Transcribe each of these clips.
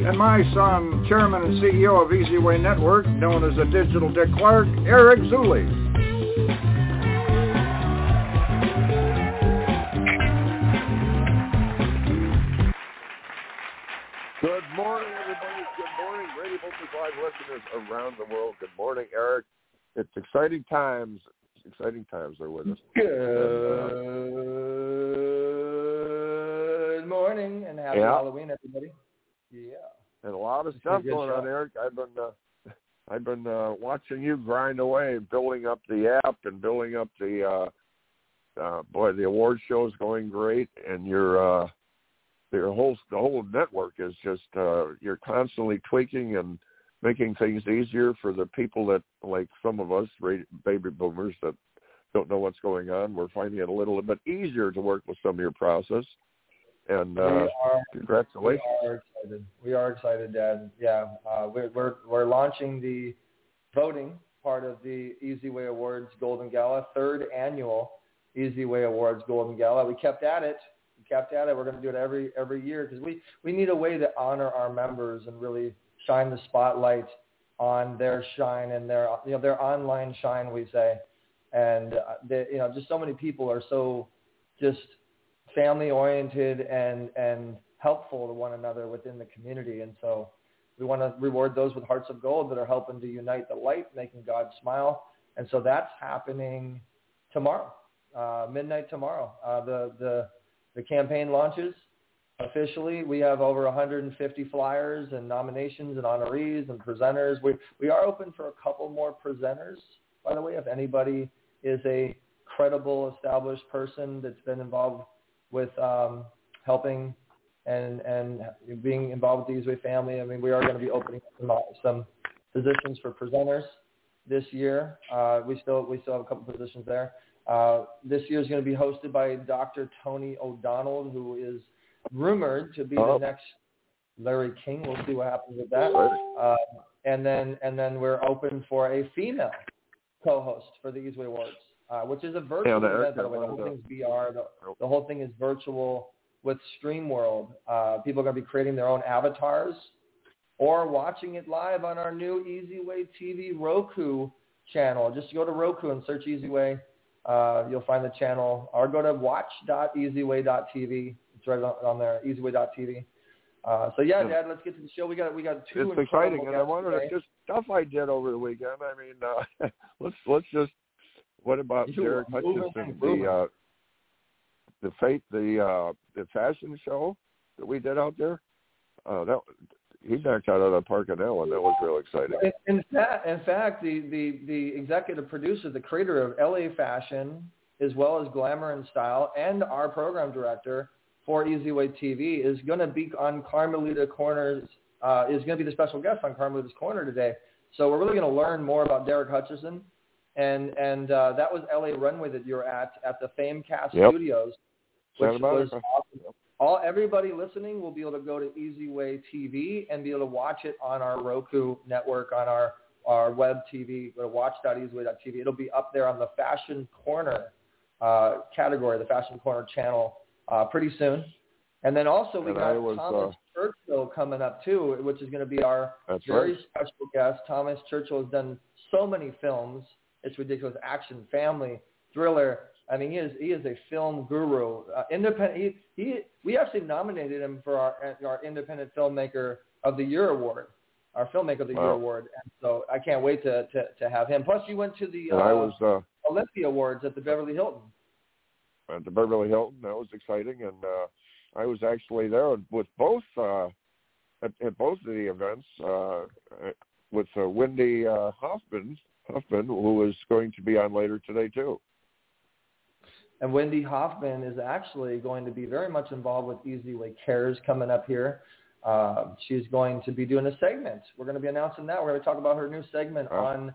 Zuley. And my son, chairman and CEO of EZWay Network, known as the Digital Dick Clark, Eric Zuley. Good morning, everybody. Good morning, Radio Boomers Live listeners around the world. Good morning, Eric. It's exciting times. Exciting times are with us. Good uh, morning and happy Yeah. Halloween, everybody. Yeah. And a lot of stuff going on. Eric. I've been uh, I've been uh, watching you grind away, building up the app and building up the uh, uh, boy. The award show is going great, and your uh, your whole the whole network is just uh, you're constantly tweaking and making things easier for the people that like some of us baby boomers that don't know what's going on. We're finding it a little bit easier to work with some of your process. And we uh, are congratulations. We are excited. We are excited, Dad. Yeah, uh, we're we're we're launching the voting part of the EZWay Awards Golden Gala, third annual EZWay Awards Golden Gala. We kept at it. We kept at it. We're going to do it every every year because we we need a way to honor our members and really shine the spotlight on their shine and their you know their online shine. We say, and uh, the, you know just so many people are so just family oriented and and helpful to one another within the community. And so we want to reward those with hearts of gold that are helping to unite the light making god smile. And so that's happening tomorrow uh, midnight tomorrow. Uh, the the the campaign launches officially. We have over 150 flyers and nominations and honorees and presenters. We we are open for a couple more presenters by the way if anybody is a credible established person that's been involved with um, helping and and being involved with the EZWay family. I mean, we are going to be opening some, some positions for presenters this year. Uh, we still we still have a couple positions there. Uh, this year is going to be hosted by Dr. Tony O'Donnell, who is rumored to be Oh. the next Larry King. We'll see what happens with that. Uh, and then and then we're open for a female co-host for the EZWay Awards, uh, which is a virtual Yeah, the- event. By the way, the whole thing's VR. The, the whole thing is virtual with StreamWorld. Uh, people are going to be creating their own avatars or watching it live on our new EZWay TV Roku channel. Just go to Roku and search EZWay. Uh, you'll find the channel. Or go to watch.ezway.tv. It's right on, on there, ezway.tv. Uh, so yeah. Dad, let's get to the show. We got we got two. it's exciting, and I wanted today. to just stuff I did over the weekend. I mean, uh, let's let's just. What about You Derrick Hutchinson, the uh, the fate, the uh, the fashion show that we did out there? Uh, that he knocked out of the park on that one. That was real exciting. In, in fact, in fact, the, the, the executive producer, the creator of LA Fashion, as well as Glamour and Style, and our program director for EZWay TV is going to be on Carmelita Corners, uh, is going to be the special guest on Carmelita's Corner today. So we're really going to learn more about Derrick Hutchinson. And, and uh, that was LA Runway that you're at, at the Famecast Yep. Studios, which was awesome. All everybody listening will be able to go to EZWay TV and be able to watch it on our Roku network on our our web TV. Go to watch.ezway.tv. It'll be up there on the Fashion Corner uh, category, the Fashion Corner channel, uh, pretty soon. And then also we And got was, Thomas Churchill coming up too, which is going to be our very right. special guest. Thomas Churchill has done so many films. It's ridiculous. Action, family, thriller. I mean, he is he is a film guru. Uh, independent. He, he we actually nominated him for our our Independent Filmmaker of the Year award, our Filmmaker of the Year award. And so I can't wait to to, to have him. Plus, you went to the uh, I was uh, Olympia Awards at the Beverly Hilton. at the Beverly Hilton. That was exciting, and uh, I was actually there with both uh, at, at both of the events uh, with uh, Wendy uh, Hoffman, Hoffman, who is going to be on later today too. And Wendy Hoffman is actually going to be very much involved with EZWay Cares coming up here. Uh, she's going to be doing a segment. We're going to be announcing that. We're going to talk about her new segment oh. on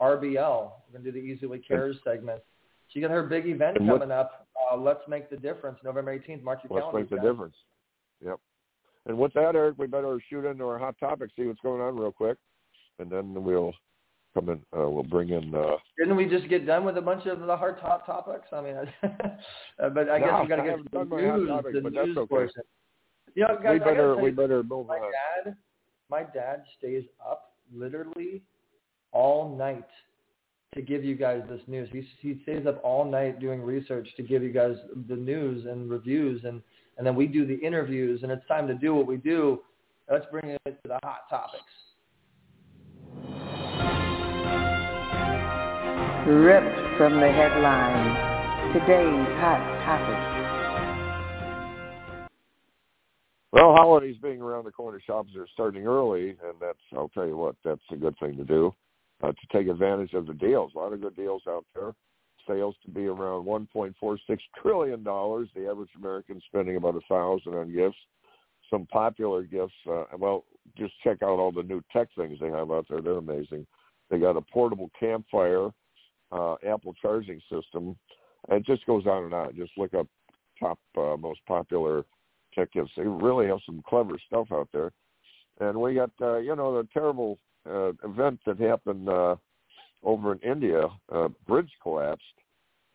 RBL. We're going to do the EZWay Cares segment. She got her big event coming what, up. Uh, Let's Make the Difference, November 18th. Mark your Let's calendar. Let's Make the guys. Difference. Yep. And with that, Eric, we better shoot into our hot topic, see what's going on real quick, and then we'll come in. Uh, we'll bring in. Uh, Didn't we just get done with a bunch of the hard top topics? I mean, I, but I guess no, we got to get the news, topic, the news okay. portion. You know, guys, we better we better move my on. dad, my dad stays up literally all night to give you guys this news. He he stays up all night doing research to give you guys the news and reviews, and and then we do the interviews, and it's time to do what we do. Let's bring it to the hot topics. Ripped from the headlines, today's hot topics. Well, holidays being around the corner, shops are starting early, and that's I'll tell you what, that's a good thing to do uh, to take advantage of the deals. A lot of good deals out there. Sales to be around 1.46 trillion dollars. The average American spending about a thousand on gifts. Some popular gifts. Uh, well, just check out all the new tech things they have out there. They're amazing. They got a portable campfire, uh, Apple charging system. It just goes on and on. Just look up top uh, most popular tech gifts. They really have some clever stuff out there. And we got, uh, you know, the terrible uh, event that happened uh, over in India, uh, bridge collapsed,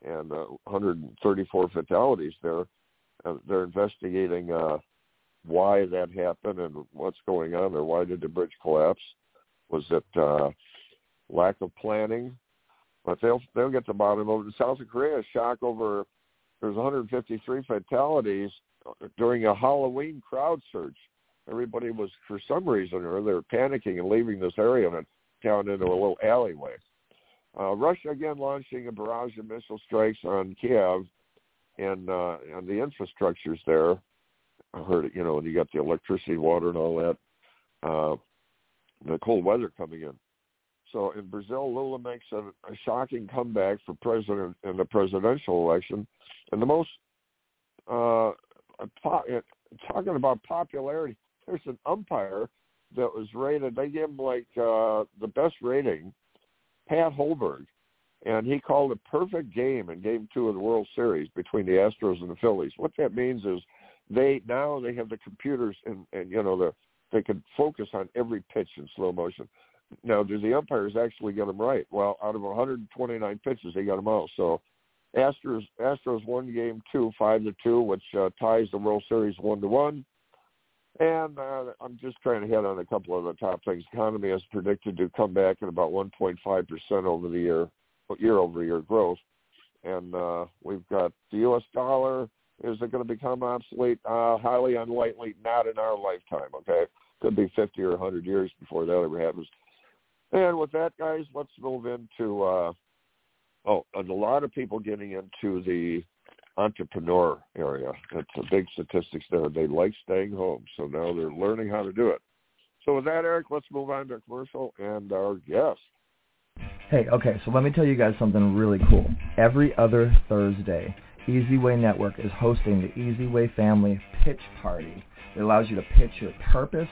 and uh, 134 fatalities there. Uh, they're investigating uh, why that happened and what's going on there. Why did the bridge collapse? Was it uh, lack of planning? But they'll they'll get the bottom of it. South Korea, shock over there's 153 fatalities during a Halloween crowd surge everybody was for some reason or they were panicking and leaving this area and down into a little alleyway. Uh, Russia again launching a barrage of missile strikes on Kiev and uh, and the infrastructures there. I heard you know, you got the electricity, water, and all that. Uh, the cold weather coming in. So in Brazil, Lula makes a, a shocking comeback for president in the presidential election, and the most uh, talking about popularity there's an umpire that was rated. They gave him like uh, the best rating, Pat Hoberg, and he called a perfect game in Game Two of the World Series between the Astros and the Phillies. What that means is they now they have the computers and and you know the they can focus on every pitch in slow motion. Now, do the umpires actually get them right? Well, out of 129 pitches, they got them all. So, Astros Astros won Game Two, five to two, which uh, ties the World Series one to one. And uh, I'm just trying to hit on a couple of the top things. Economy is predicted to come back at about 1.5 percent over the year, year over year growth. And uh, we've got the U.S. dollar. Is it going to become obsolete? Uh, highly unlikely. Not in our lifetime. Okay, could be 50 or 100 years before that ever happens. And with that, guys, let's move into. Uh, oh, a lot of people getting into the entrepreneur area. It's a big statistics there. They like staying home, so now they're learning how to do it. So with that, Eric, let's move on to commercial and our guest. Hey, okay, so let me tell you guys something really cool. Every other Thursday, EZWay Network is hosting the EZWay Family Pitch Party. It allows you to pitch your purpose,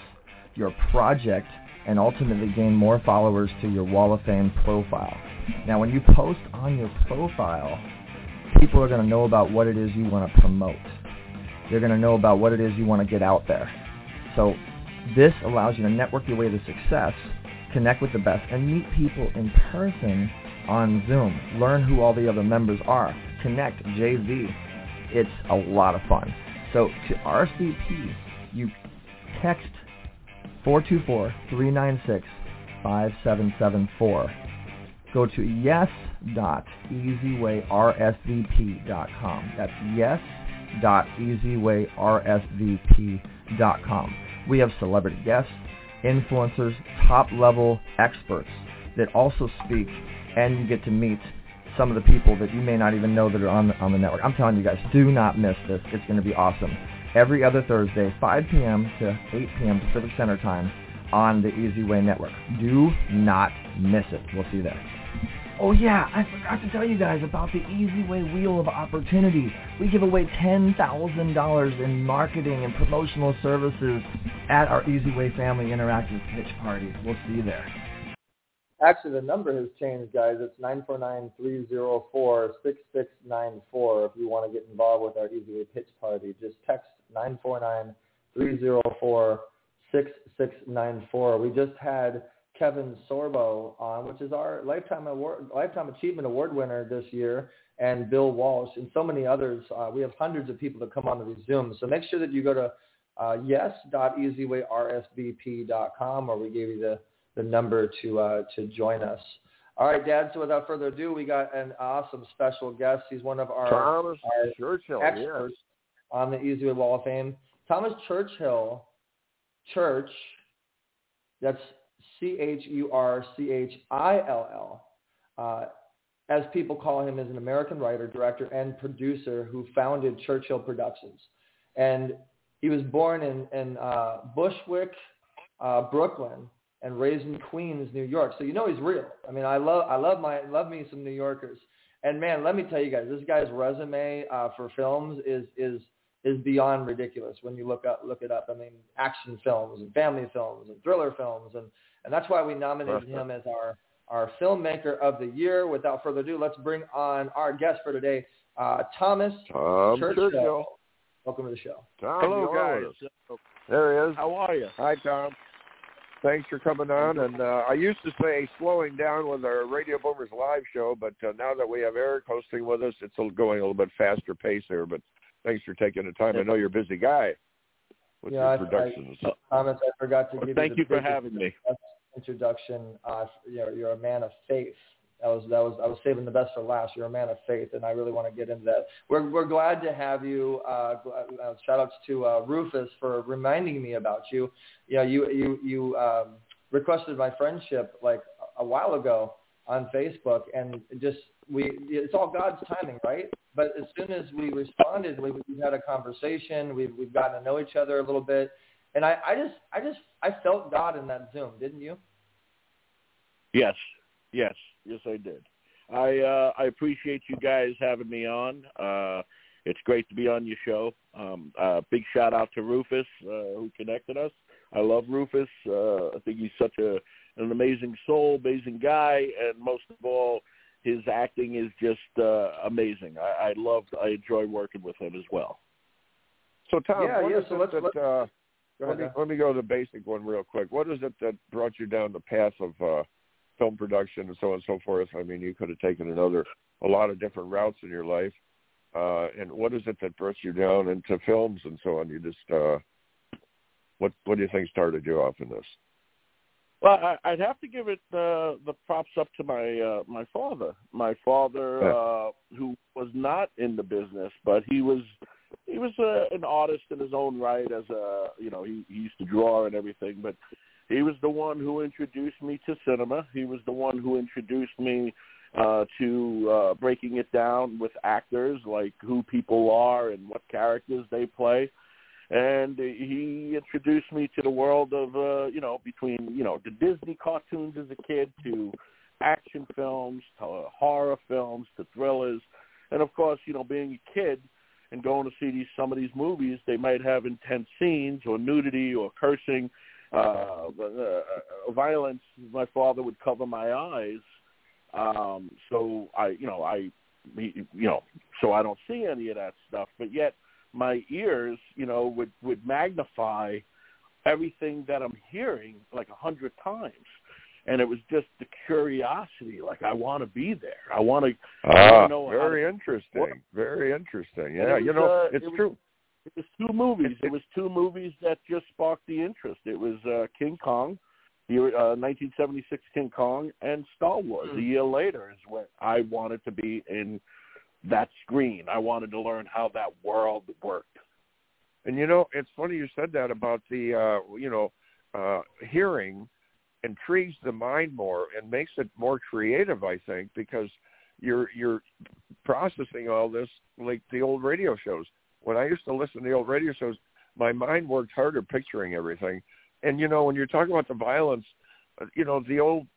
your project, and ultimately gain more followers to your Wall of Fame profile. Now, when you post on your profile, people are going to know about what it is you want to promote. They're going to know about what it is you want to get out there. So this allows you to network your way to success, connect with the best, and meet people in person on Zoom. Learn who all the other members are. Connect, JV. It's a lot of fun. So to RSVP, you text 424-396-5774. Go to yes yes.easywayrsvp.com. That's yes.easywayrsvp.com. We have celebrity guests, influencers, top-level experts that also speak, and you get to meet some of the people that you may not even know that are on the, on the network. I'm telling you guys, do not miss this. It's going to be awesome. Every other Thursday, 5 p.m. to 8 p.m. Pacific Center Time on the EZWay Network. Do not miss it. We'll see you there. Oh yeah, I forgot to tell you guys about the EZWay Wheel of Opportunity. We give away $10,000 in marketing and promotional services at our EZWay Family Interactive Pitch Party. We'll see you there. Actually, the number has changed, guys. It's 949-304-6694 if you want to get involved with our EZWay Pitch Party. Just text 949-304-6694. We just had Kevin Sorbo on, which is our lifetime award, lifetime achievement award winner this year, and Bill Walsh and so many others. Uh, we have hundreds of people that come on these Zooms. So make sure that you go to uh, yes.easywayrsvp.com, or we gave you the the number to uh, to join us. All right, Dad. So without further ado, we got an awesome special guest. He's one of our, Thomas our Churchill, experts yes. On the EZWay Wall of Fame. Thomas Churchill, Church. That's C-H-U-R-C-H-I-L-L. Uh, as people call him, is an American writer, director, and producer who founded Churchill Productions. And he was born in, in uh, Bushwick, uh, Brooklyn, and raised in Queens, New York. So you know he's real. I mean, I love I love my love me some New Yorkers. And man, let me tell you guys, this guy's resume uh, for films is is is beyond ridiculous when you look up look it up. I mean, action films and family films and thriller films and and that's why we nominated him as our our filmmaker of the year. Without further ado, let's bring on our guest for today, uh, Thomas Tom Churchill. Churchill. Welcome to the show. Tom, Hello, guys. There he is. How are you? Hi, Tom. Thanks for coming on. And uh, I used to say slowing down with our Radio Boomers live show, but uh, now that we have Eric hosting with us, it's going a little bit faster pace here. But thanks for taking the time. I know you're a busy guy with Yeah, I- your productions. Thomas, I forgot to Well, give thank you you for having me. introduction. Uh, you're, you're a man of faith. That was that was I was saving the best for last. You're a man of faith, and I really want to get into that. We're we're glad to have you. Uh, uh, shout outs to uh, Rufus for reminding me about you. You know, you you you um, requested my friendship like a while ago on Facebook, and just we it's all God's timing, right? But as soon as we responded, we we had a conversation. We've we've gotten to know each other a little bit, and I I just I just I felt God in that Zoom, didn't you? Yes, yes, yes, I did. I uh, I appreciate you guys having me on. Uh, it's great to be on your show. Um, uh, big shout out to Rufus uh, who connected us. I love Rufus. Uh, I think he's such a an amazing soul, amazing guy, and most of all, his acting is just uh, amazing. I, I love, I enjoy working with him as well. So, Tom, Yeah, what yeah, is so it let's- that, let's- uh, let, me, let me go to the basic one real quick. What is it that brought you down the path of uh, film production and so on and so forth? I mean, you could have taken another, a lot of different routes in your life. Uh, and what is it that brought you down into films and so on? You just, uh, what, what do you think started you off in this? Well, I, I'd have to give it uh, the props up to my uh, my father. My father, Yeah. uh, who was not in the business, but he was he was uh, an artist in his own right. As a you know, he, he used to draw and everything, but he was the one who introduced me to cinema. He was the one who introduced me uh, to uh, breaking it down with actors, like who people are and what characters they play and he introduced me to the world of uh you know between you know the disney cartoons as a kid to action films to uh, horror films to thrillers. And of course you know being a kid and going to see these some of these movies they might have intense scenes or nudity or cursing uh, uh violence. My father would cover my eyes. Um so i you know i you know so i don't see any of that stuff. But yet my ears, you know, would would magnify everything that I'm hearing like a hundred times, and it was just the curiosity. Like I want to be there. I want to. Ah, know very interesting. Very interesting. Yeah, it you know, uh, it's it was- true. It was two movies. It- was two movies that just sparked the interest. It was uh, King Kong, the uh, 1976 King Kong, and Star Wars. Hmm. A year later is when I wanted to be in that screen. I wanted to learn how that world worked. And you know, it's funny you said that about the uh you know, uh hearing intrigues the mind more and makes it more creative, I think, because you're you're processing all this like the old radio shows. When I used to listen to the old radio shows, my mind worked harder picturing everything. And you know, when you're talking about the violence, uh, you know, the old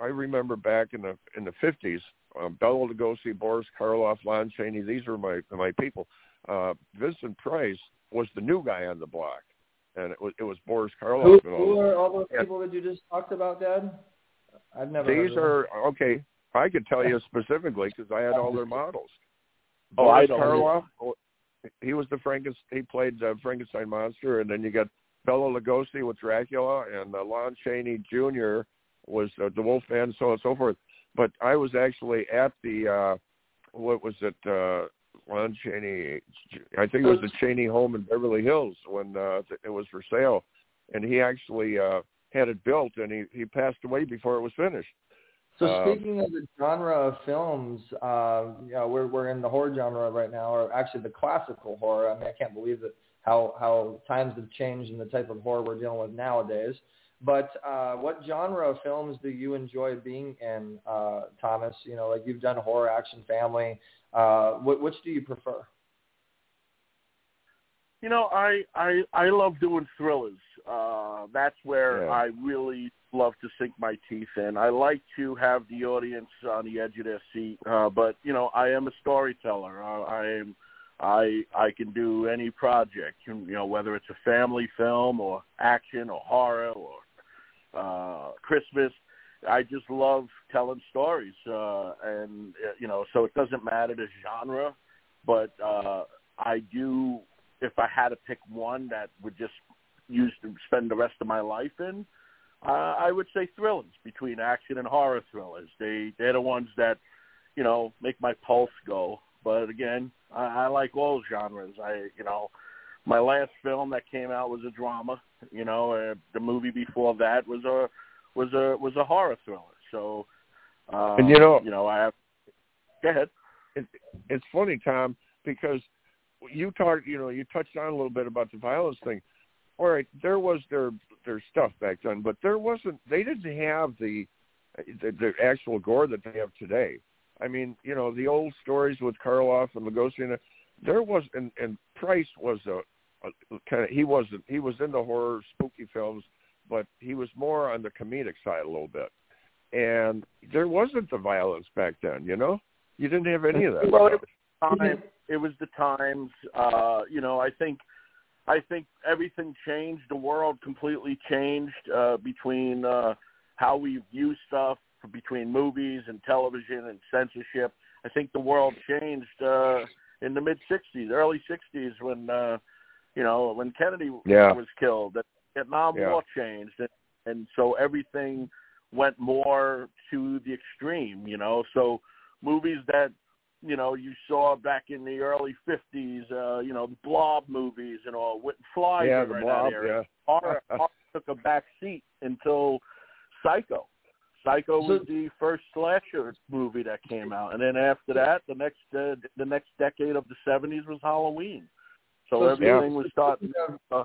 I remember back in the in the fifties, um, Bela Lugosi, Boris Karloff, Lon Chaney. These were my my people. Uh, Vincent Price was the new guy on the block, and it was it was Boris Karloff. Who, who are all those people that you just talked about, Dad? I've never. These are okay. I could tell you specifically because I had all their models. Oh, Boris I don't. Karloff, he was the Frankenstein. He played the Frankenstein monster, and then you got Bela Lugosi with Dracula, and uh, Lon Chaney Jr. was uh, the Wolfman, so on and so forth. But I was actually at the uh what was it? uh Lon Chaney. I think it was the Chaney home in Beverly Hills when uh it was for sale, and he actually uh had it built, and he he passed away before it was finished. So Um, speaking of the genre of films, uh, you know, we're we're in the horror genre right now, or actually the classical horror. I mean, I can't believe that how how times have changed and the type of horror we're dealing with nowadays. But uh, what genre of films do you enjoy being in, uh, Thomas? You know, like you've done horror, action, family. Uh, wh- which do you prefer? You know, I I I love doing thrillers. Uh that's where Yeah. I really love to sink my teeth in. I like to have the audience on the edge of their seat. Uh but, you know, I am a storyteller. Uh, I am I I can do any project, you know, whether it's a family film or action or horror or uh Christmas. I just love telling stories uh and uh, you know, so it doesn't matter the genre, but uh I do if I had to pick one that would just use to spend the rest of my life in, uh, I would say thrillers between action and horror thrillers. They they're the ones that you know make my pulse go. But again, I, I like all genres. I you know my last film that came out was a drama. You know, uh, the movie before that was a was a was a horror thriller. So uh, And you know- you know I have. Go ahead. it, it's funny, Tom, because you talked, you know, you touched on a little bit about the violence thing. All right, there was their their stuff back then, but there wasn't. They didn't have the the, the actual gore that they have today. I mean, you know, the old stories with Karloff and Lugosi, and there was, and, and Price was a, a kind of he wasn't he was in the horror spooky films, but he was more on the comedic side a little bit, and there wasn't the violence back then. You know, you didn't have any of that. Well, stuff. it time. It was the times. Uh, you know, I think, I think everything changed. The world completely changed uh, between uh, how we view stuff, between movies and television and censorship. I think the world changed uh, in the mid '60s, early '60s, when uh, you know when Kennedy Yeah. was killed. The Vietnam Yeah. War changed, and, and so everything went more to the extreme. You know, so movies that you know you saw back in the early fifties, uh, you know, the Blob movies and all, with Fly yeah, the in blob, that area. yeah. Horror, horror took a back seat until Psycho. Psycho was the first slasher movie that came out, and then after that, the next uh, the next decade of the seventies was Halloween. So, So everything speaking- was starting. Uh,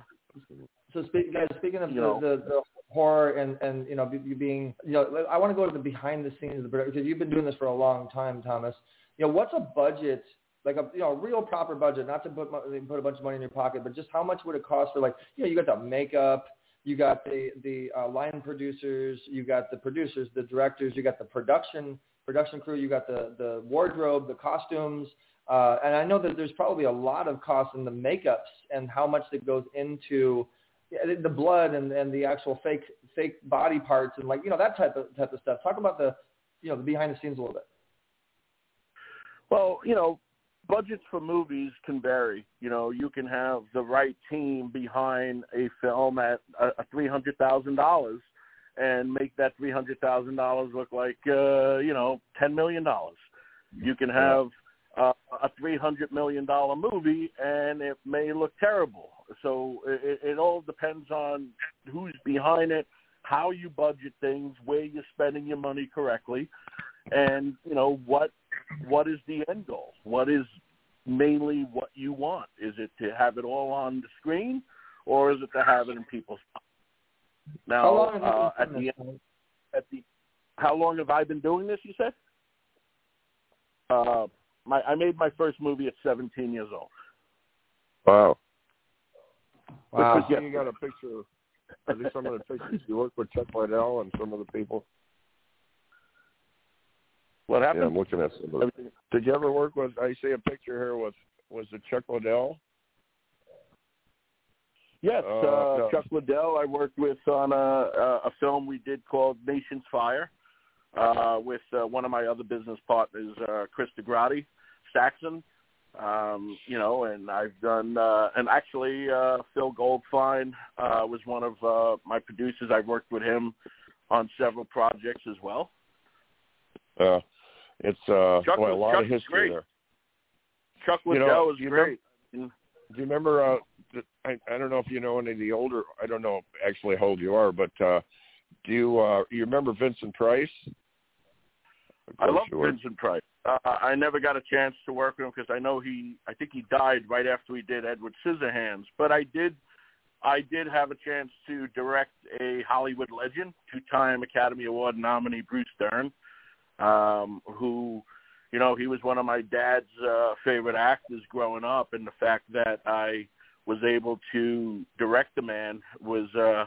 So speak, guys, speaking of the, the, the horror and, and you know be, being you know I want to go to the behind the scenes of the production because you've been doing this for a long time, Thomas. You know what's a budget like a you know a real proper budget, not to put put a bunch of money in your pocket, but just how much would it cost for like you know you got the makeup, you got the the uh, line producers, you got the producers, the directors, you got the production production crew, you got the the wardrobe, the costumes. Uh, and I know that there's probably a lot of cost in the makeups and how much that goes into the- blood and, and the actual fake fake body parts and like you know that type of type of stuff. Talk about the you know the behind the scenes a little bit. Well, you know, budgets for movies can vary. You know, you can have the right team behind a film at a, a three hundred thousand dollars and make that three hundred thousand dollars look like uh, you know ten million dollars. You can have uh, a three hundred million dollar movie and it may look terrible. So it, it all depends on who's behind it, how you budget things, where you're spending your money correctly, and you know what what is the end goal? What is mainly what you want? Is it to have it all on the screen, or is it to have it in people's minds? Now, how long have you uh, at the this? at the how long have I been doing this? You said. Uh, my I made my first movie at 17 years old. Wow. Wow. Because you got a picture. At least some of the pictures you work with Chuck Liddell and some of the people. What happened? Yeah, I'm looking at. Did you ever work with? I see a picture here with was it Chuck Liddell? Yes, Uh, uh, no. Chuck Liddell. I worked with on a, a, film we did called Nation's Fire uh, with uh, one of my other business partners, uh, Chris DeGrati, Saxon. Um, you know, and I've done, uh, and actually uh, Phil Goldfine uh, was one of uh, my producers. I've worked with him on several projects as well. Uh, it's uh, Chuck boy, a lot Chuck of history great. there. Chuck You know, Liddell was you great. Do you remember? Uh, I I don't know if you know any of the older. I don't know actually how old you are, but uh, do you uh, you remember Vincent Price? I love. Vincent Price. Uh, I never got a chance to work with him because I know he. I think he died right after we did Edward Scissorhands. But I did. I did have a chance to direct a Hollywood legend, two-time Academy Award nominee Bruce Dern, um, who, you know, he was one of my dad's uh, favorite actors growing up, and the fact that I was able to direct the man was, uh,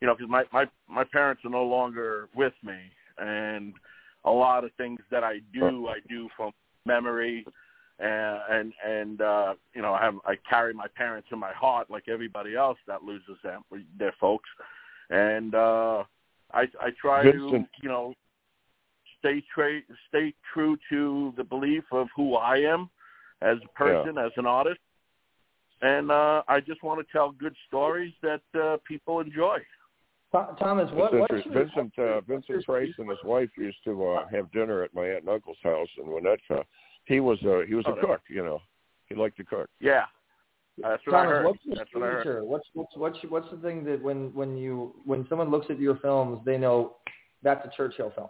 you know, because my my my parents are no longer with me, and a lot of things that I do, I do from memory, and and, and uh, you know, I have I carry my parents in my heart like everybody else that loses them, their folks, and uh, I I try to you know stay tra- stay true to the belief of who I am as a person, as an artist, and uh, I just want to tell good stories that uh, people enjoy. Thomas, what, It's what's Vincent uh, Vincent Price and his wife used to uh, have dinner at my aunt and uncle's house in Winnetka. He was uh, he was Oh, a that- cook, you know. He liked to cook. Yeah, that's what I heard. what's your That's what I heard. What's what's what's what's the thing that when when you when someone looks at your films, they know that's a Churchill film.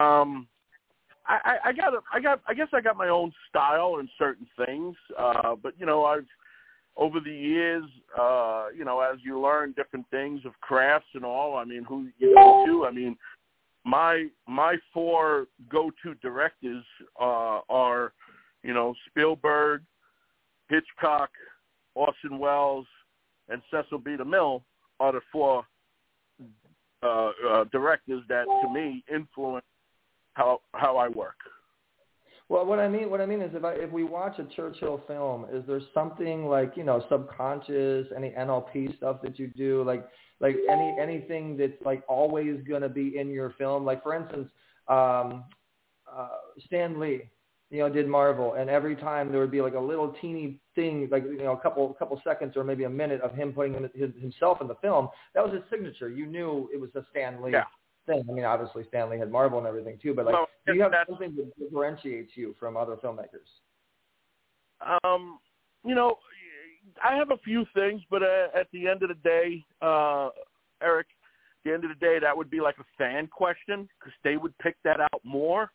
Um, I, I, got, I got, I guess I got my own style in certain things. Uh, but you know, I've over the years, uh, you know, as you learn different things of crafts and all. I mean, who you go to? I mean, my my four go-to directors uh, are, you know, Spielberg, Hitchcock, Orson Welles, and Cecil B. DeMille are the four uh, uh, directors that, to me, influence how how I work. Well, what I mean, what I mean is, if I, if we watch a Churchill film, is there something like you know subconscious, any NLP stuff that you do, like like any anything that's like always going to be in your film? Like for instance, um, uh, Stan Lee, you know, did Marvel, and every time there would be like a little teeny thing, like you know, a couple couple seconds or maybe a minute of him putting him, his, himself in the film. That was his signature. You knew it was a Stan Lee Yeah. Thing. I mean, obviously Stan Lee had Marvel and everything too, but like, Well, do you have something that differentiates you from other filmmakers? Um, you know, I have a few things, but uh, at the end of the day, uh, Eric, at the end of the day, that would be like a fan question because they would pick that out more.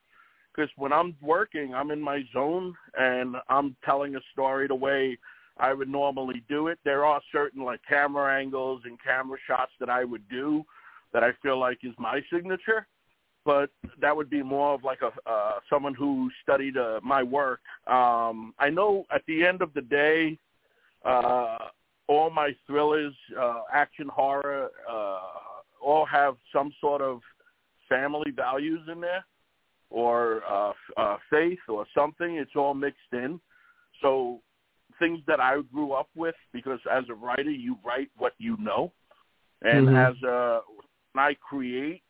Because when I'm working, I'm in my zone and I'm telling a story the way I would normally do it. There are certain like camera angles and camera shots that I would do that I feel like is my signature but that would be more of like a uh, someone who studied uh, my work. Um, I know at the end of the day, uh, all my thrillers, uh, action horror, uh, all have some sort of family values in there, or uh, uh, faith, or something. It's all mixed in. So things that I grew up with, because as a writer, you write what you know, and Mhm. as a I create.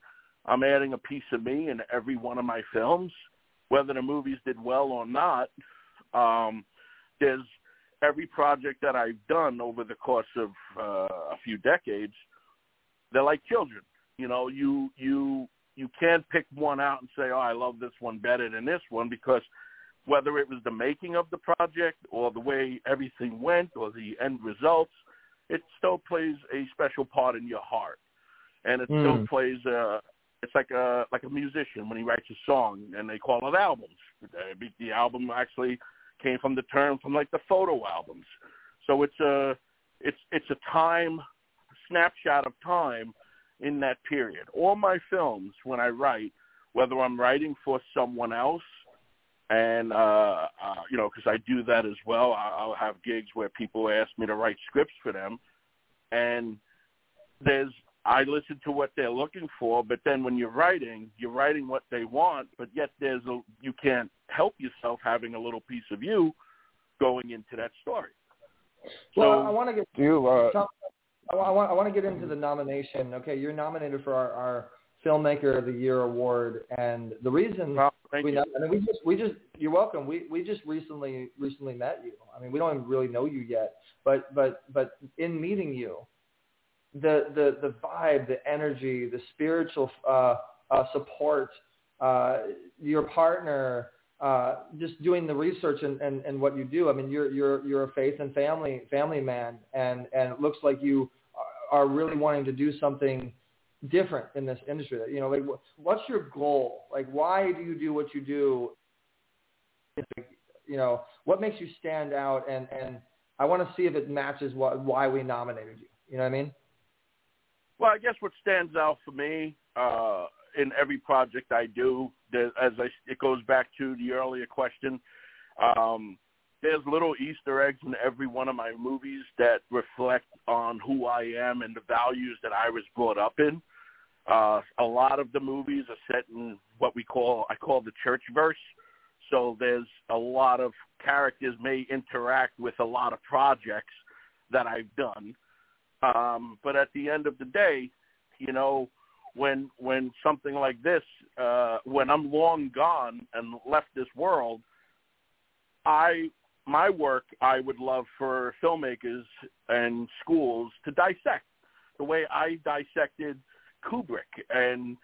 I'm adding a piece of me in every one of my films, whether the movies did well or not. Um, there's every project that I've done over the course of uh, a few decades. They're like children, you know. You you you can't pick one out and say, "Oh, I love this one better than this one," because whether it was the making of the project or the way everything went or the end results, it still plays a special part in your heart, and it still Mm. plays a it's like a like a musician when he writes a song and they call it albums. Uh, The album actually came from the term from like the photo albums. So it's a it's it's a time snapshot of time in that period. All my films when I write, whether I'm writing for someone else and uh, uh you know because I do that as well. I'll have gigs where people ask me to write scripts for them, and there's I listen to what they're looking for, but then when you're writing, you're writing what they want, but yet there's a you can't help yourself having a little piece of you going into that story. Well, I want to get Do you, uh, I want I want to get into the nomination. Okay, you're nominated for our, our Filmmaker of the Year award, and the reason Well, thank we you. I mean we just we just you're welcome. We we just recently recently met you. I mean we don't even really know you yet, but but but in meeting you, the the the vibe, the energy, the spiritual uh, uh, support, uh, your partner, uh, just doing the research and, and, and what you do. I mean, you're you're you're a faith and family family man, and and it looks like you are really wanting to do something different in this industry. You know, like what's your goal? Like, why do you do what you do? You know, what makes you stand out? And and I want to see if it matches what why we nominated you. You know what I mean? Well, I guess what stands out for me uh, in every project I do, there, as I, it goes back to the earlier question, um, there's little Easter eggs in every one of my movies that reflect on who I am and the values that I was brought up in. Uh, a lot of the movies are set in what we call, I call the church verse. So there's a lot of characters may interact with a lot of projects that I've done. Um, but at the end of the day, you know, when when something like this, uh, when I'm long gone and left this world, I my work I would love for filmmakers and schools to dissect the way I dissected Kubrick and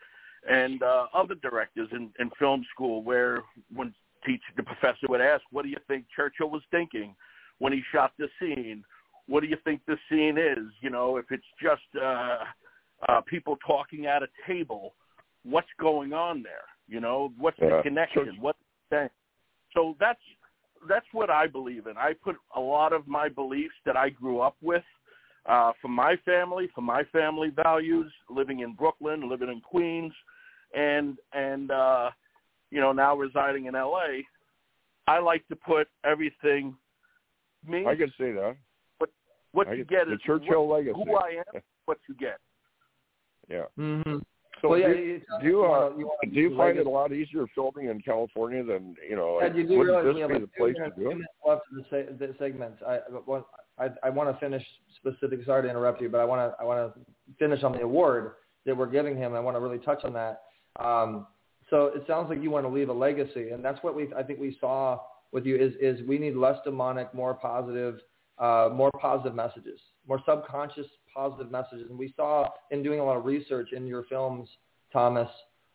and uh, other directors in, in film school, where when teach the professor would ask, "What do you think Churchill was thinking when he shot the scene?" What do you think the scene is? You know, if it's just uh, uh, people talking at a table, what's going on there? You know, what's Yeah. the connection? What's thing? So that's that's what I believe in. I put a lot of my beliefs that I grew up with uh, from my family, from my family values, living in Brooklyn, living in Queens, and and uh, you know now residing in L.A. I like to put everything me I can see that. What you get- get the is Churchill what, legacy. who I am, what you get. Yeah. Mm-hmm. So well, yeah, do, you, do you, uh, you wanna do you do find it a lot easier filming in California than you know? Yeah, you do wouldn't realize we this have be the two place to minutes, do two it? left of the, se- the segment. I, but I, I want to finish specific. Sorry to interrupt you, but I want to I want to finish on the award that we're giving him. I want to really touch on that. Um, so it sounds like you want to leave a legacy, and that's what we I think we saw with you is is we need less demonic, more positive, uh, more positive messages, more subconscious positive messages. And we saw in doing a lot of research in your films, Thomas,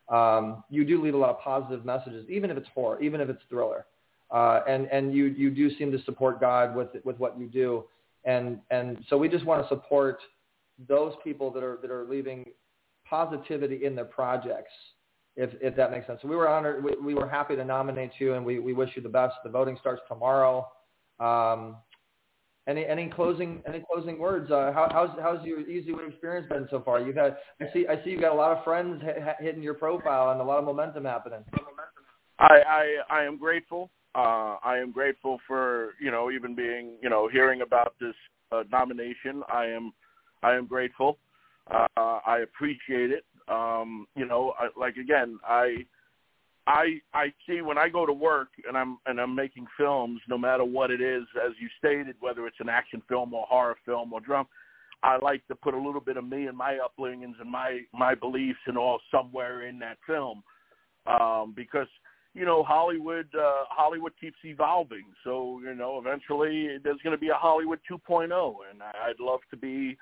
um, you do leave a lot of positive messages, even if it's horror, even if it's thriller. Uh, and and you you do seem to support God with with what you do, and and so we just want to support those people that are that are leaving positivity in their projects, if if that makes sense. So we were honored, we, we were happy to nominate you, and we we wish you the best. The voting starts tomorrow. Um, any any closing any closing words? Uh, how, how's how's your EZWay experience been so far? You've had I see I see you've got a lot of friends h- hitting your profile and a lot of momentum happening. I, I I am grateful. Uh, I am grateful for you know even being you know hearing about this uh, nomination. I am I am grateful. Uh, I appreciate it. Um, you know, I, like again, I I I see when I go to work and I'm and I'm making films, no matter what it is, as you stated, whether it's an action film or horror film or drum, I like to put a little bit of me and my upbringings and my my beliefs and all somewhere in that film, um, because you know Hollywood uh, Hollywood keeps evolving, so you know eventually there's going to be a Hollywood 2.0, and I- I'd love to be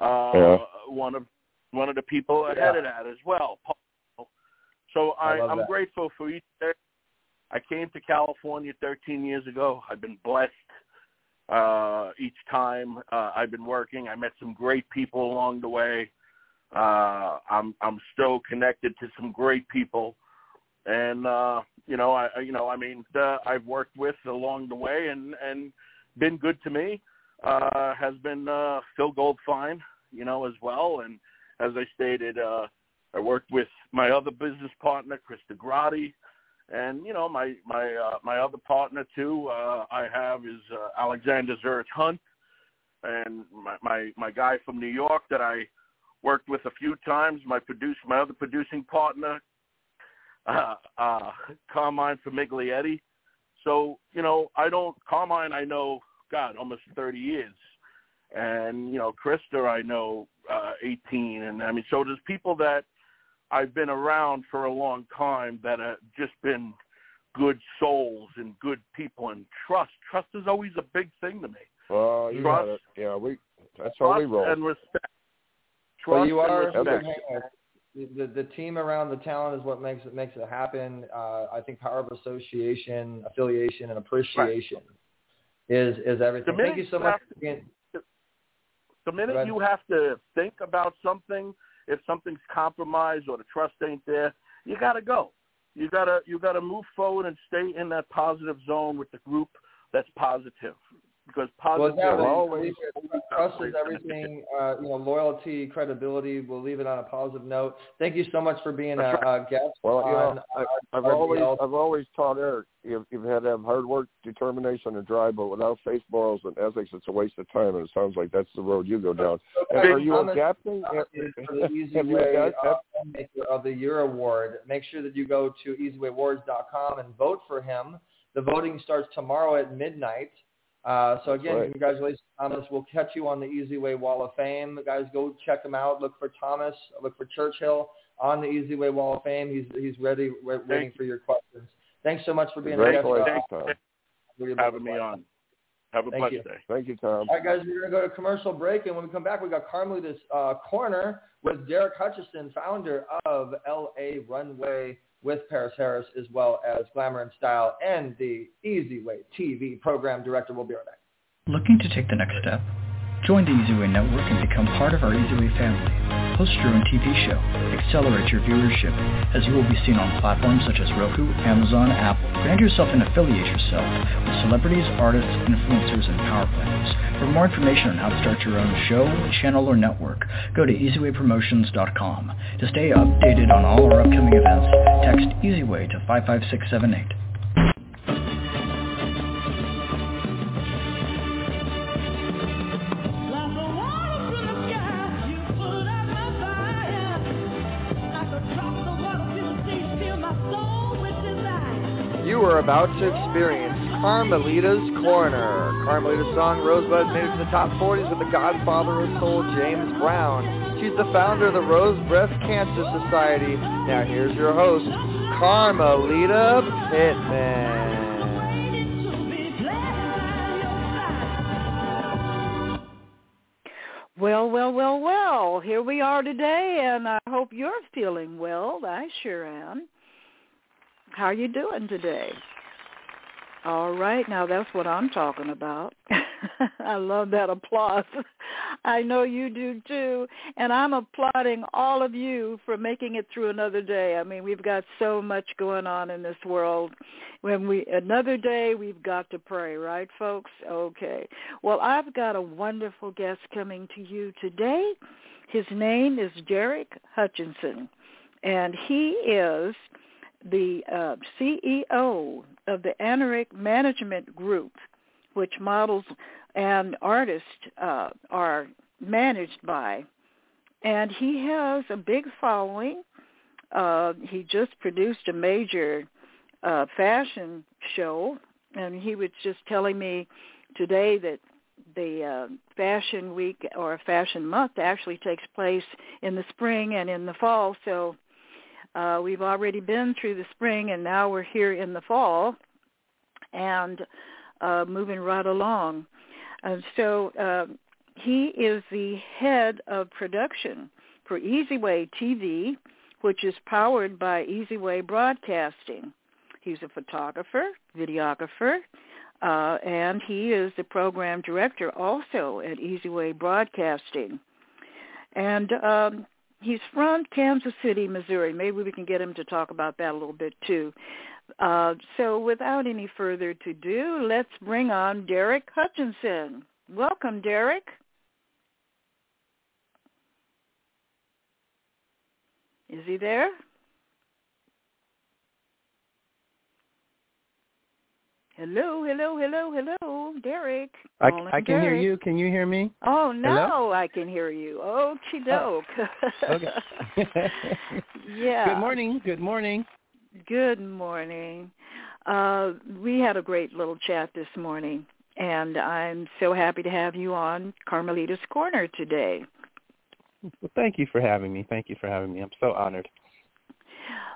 uh, Yeah. one of one of the people ahead Yeah. of that as well. So I, I I'm that. grateful for each day. I came to California 13 years ago. I've been blessed uh, each time uh, I've been working. I met some great people along the way. Uh, I'm I'm still connected to some great people, and uh, you know I I- you know I mean the, I've worked with along the way and and been good to me. Uh, has been uh, Phil Goldfine, you know, as well, and as I stated, uh, I worked with my other business partner, Krista Grotti, and you know my my uh, my other partner too. Uh, I have is uh, Alexander Zurich Hunt, and my, my my guy from New York that I worked with a few times. My produce, my other producing partner, uh, uh, Carmine Famiglietti. So you know, I don't Carmine. I know, God, almost thirty years, and you know, Krista, I know uh, eighteen, and I mean, so there's people that I've been around for a long time that have just been good souls and good people and trust. Trust is always a big thing to me. Well, you Trust. got it. Yeah, we. That's how we Trust roll. and respect. Trust Well, you are and respect. the, the the team around the talent is what makes it makes it happen. Uh, I think power of association, affiliation, and appreciation is is everything. Thank you so much have for being. The minute you have to think about something, if something's compromised or the trust ain't there, you got to go. You gotta you gotta move forward and stay in that positive zone with the group that's positive because Well, positive. Well, well, always- trust is everything. Uh, you know, loyalty, credibility. We'll leave it on a positive note. Thank you so much for being a, a guest Well, you know, I, uh, I've RBL. always I've always taught Eric you've, you've had to have hard work, determination, and drive, but without faith, morals, and ethics, it's a waste of time. And it sounds like that's the road you go down. And Okay, are you Thomas, adapting? Thomas for the Easy Have you Way adapt- uh, of the Year award. Make sure that you go to easywaywards.com and vote for him. The voting starts tomorrow at midnight. Uh, so again, right. congratulations, Thomas. We'll catch you on the EZWay Wall of Fame. The Guys, go check him out. Look for Thomas. Look for Churchill on the EZWay Wall of Fame. He's he's ready, wa- waiting for your questions. Thanks so much for being a guest. Congratulations, uh, for having me on. Have a Thank blessed you. day. Thank you, Tom. All right, guys, we're going to go to commercial break, and when we come back, we got Carmelita's uh, Corner with Derrick Hutchinson, founder of LA Runway with Paris Harris, as well as Glamour and Style, and the EZWay TV program director. We'll be right back. Looking to take the next step? Join the EZWay Network and become part of our EZWay family. Host your own TV show. Accelerate your viewership as you will be seen on platforms such as Roku, Amazon, Apple. Brand yourself and affiliate yourself with celebrities, artists, influencers, and power players. For more information on how to start your own show, channel, or network, go to ezwaypromotions.com. To stay updated on all our upcoming events, text EZWay to 55678. About to experience Carmelita's Corner. Carmelita's song Rosebud made it to the top 40s with the godfather of soul, James Brown. She's the founder of the Rose Breast Cancer Society. Now here's your host, Carmelita Pittman. Well, well, well, well. Here we are today, and I hope you're feeling well. I sure am. How are you doing today? All right, now that's what I'm talking about. I love that applause. I know you do too, and I'm applauding all of you for making it through another day. I mean, we've got so much going on in this world. When we another day, we've got to pray, right, folks? Okay. Well, I've got a wonderful guest coming to you today. His name is Derrick Hutchinson, and he is the uh, CEO of the Anerrick Management Group, which models and artists uh, are managed by. And he has a big following. Uh, he just produced a major uh, fashion show, and he was just telling me today that the uh, fashion week or fashion month actually takes place in the spring and in the fall. So uh, we've already been through the spring, and now we're here in the fall, and uh, moving right along. And so uh, he is the head of production for EZWay TV, which is powered by EZWay Broadcasting. He's a photographer, videographer, uh, and he is the program director also at EZWay Broadcasting. And um, he's from Kansas City, Missouri. Maybe we can get him to talk about that a little bit too. Uh, so without any further to do, let's bring on Derrick Hutchinson. Welcome, Derrick. Is he there? Hello, hello, hello, hello, Derrick. I, I can Derrick. hear you. Can you hear me? Oh no, Hello? I can hear you. Okie doke. Okay. yeah. Good morning. Good morning. Good morning. Uh, we had a great little chat this morning, and I'm so happy to have you on Carmelita's Corner today. Well, thank you for having me. Thank you for having me. I'm so honored.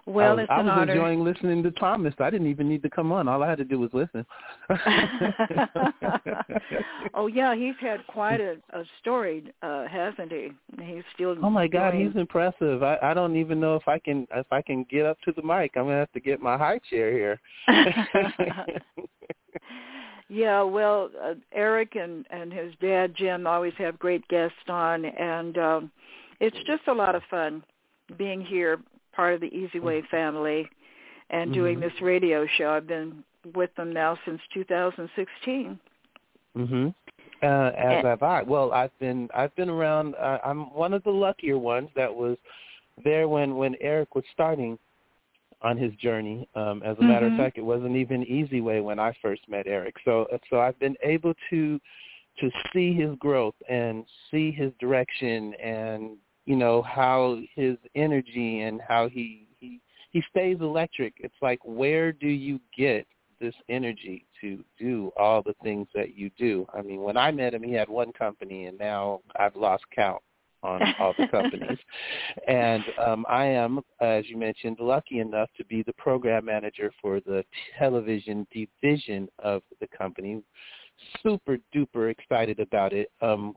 Well, I it's I an was honor. enjoying listening to Thomas. I didn't even need to come on. All I had to do was listen. oh yeah, he's had quite a, a story, uh, hasn't he? He's still. Oh my God, doing- he's impressive. I, I don't even know if I can if I can get up to the mic. I'm gonna have to get my high chair here. yeah, well, uh, Eric and and his dad Jim always have great guests on, and um, it's just a lot of fun being here, part of the EZWay family, and doing Mhm. this radio show. I've been with them now since 2016. mhm. Uh, as And- have I. Well, I've been I've been around. Uh, I'm one of the luckier ones that was there when when Eric was starting on his journey. Um, as a matter of Mhm. fact, it wasn't even EZWay when I first met Eric. So so I've been able to to see his growth and see his direction and you know how his energy and how he he he stays electric. It's like where do you get this energy to do all the things that you do? I mean, when I met him, he had one company, and now I've lost count on all the companies. and um, I am, as you mentioned, lucky enough to be the program manager for the television division of the company. Super duper excited about it. Um,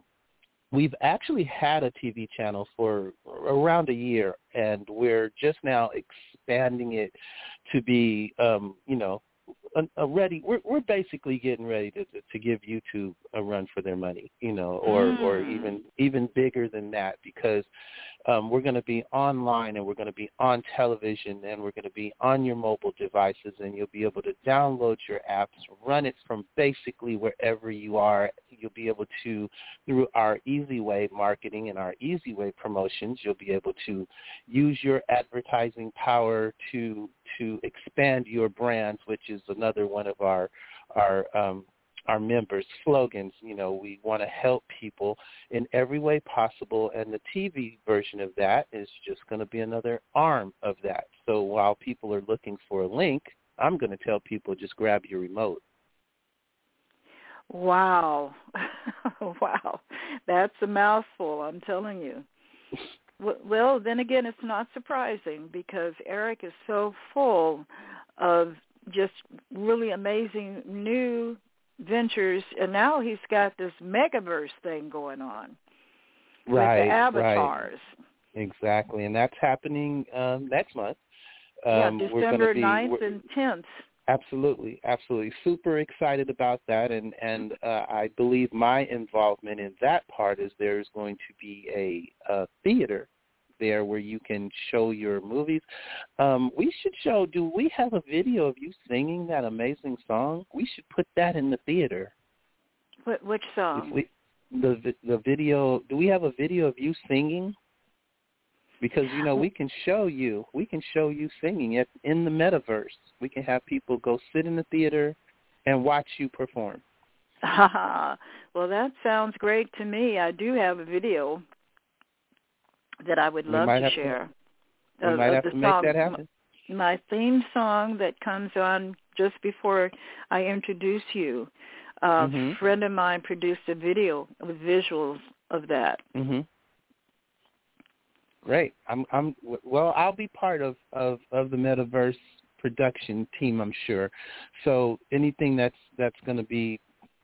we've actually had a TV channel for around a year, and we're just now expanding it to be, um, you know, a, a ready. We're we're basically getting ready to to give YouTube a run for their money, you know, or or Mm. even even bigger than that because um, we're going to be online and we're going to be on television and we're going to be on your mobile devices and you'll be able to download your apps, run it from basically wherever you are. You'll be able to through our EZWay marketing and our EZWay promotions, you'll be able to use your advertising power to to expand your brands, which is another one of our our um, our members' slogans. You know, we want to help people in every way possible, and the TV version of that is just going to be another arm of that. So while people are looking for a link, I'm going to tell people just grab your remote. Wow. wow. That's a mouthful, I'm telling you. Well, then again, it's not surprising because Eric is so full of just really amazing new ventures, and now he's got this metaverse thing going on with right, the right. avatars. Exactly, and that's happening um, next month. yeah, Um, we're gonna December be, ninth we're- and 10th. Absolutely, absolutely. Super excited about that, and and uh, I believe my involvement in that part is there's going to be a, a theater there where you can show your movies. Um, we should show. Do we have a video of you singing that amazing song? We should put that in the theater. Wh- Which song? We, the the video. Do we have a video of you singing? Because you know we can show you, we can show you singing it in the metaverse. We can have people go sit in the theater and watch you perform. well, that sounds great to me. I do have a video that I would love to have to- share. We of- might have to make song. that happen. My theme song that comes on just before I introduce you. A Mhm. friend of mine produced a video with visuals of that. Mhm. Great. I'm I'm well, I'll be part of of of the metaverse production team, I'm sure. So anything that's that's going to be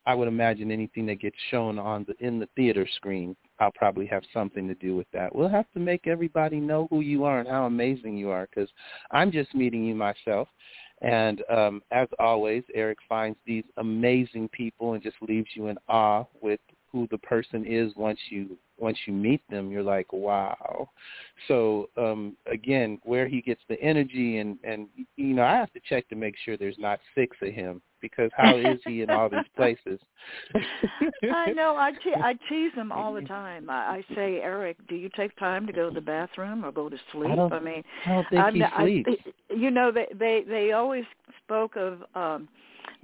I would imagine anything that gets shown on the in the theater screen, I'll probably have something to do with that. We'll have to make everybody know who you are and how amazing you are cuz I'm just meeting you myself. And um, as always, Eric finds these amazing people and just leaves you in awe with who the person is once you once you meet them. You're like, wow. So um, again, where he gets the energy and and you know, I have to check to make sure there's not six of him because how is he in all these places? I know. I te- I tease him all the time. I, I say, Eric, do you take time to go to the bathroom or go to sleep? don't- mean, I don't think he I- sleeps. you know, they they they always spoke of um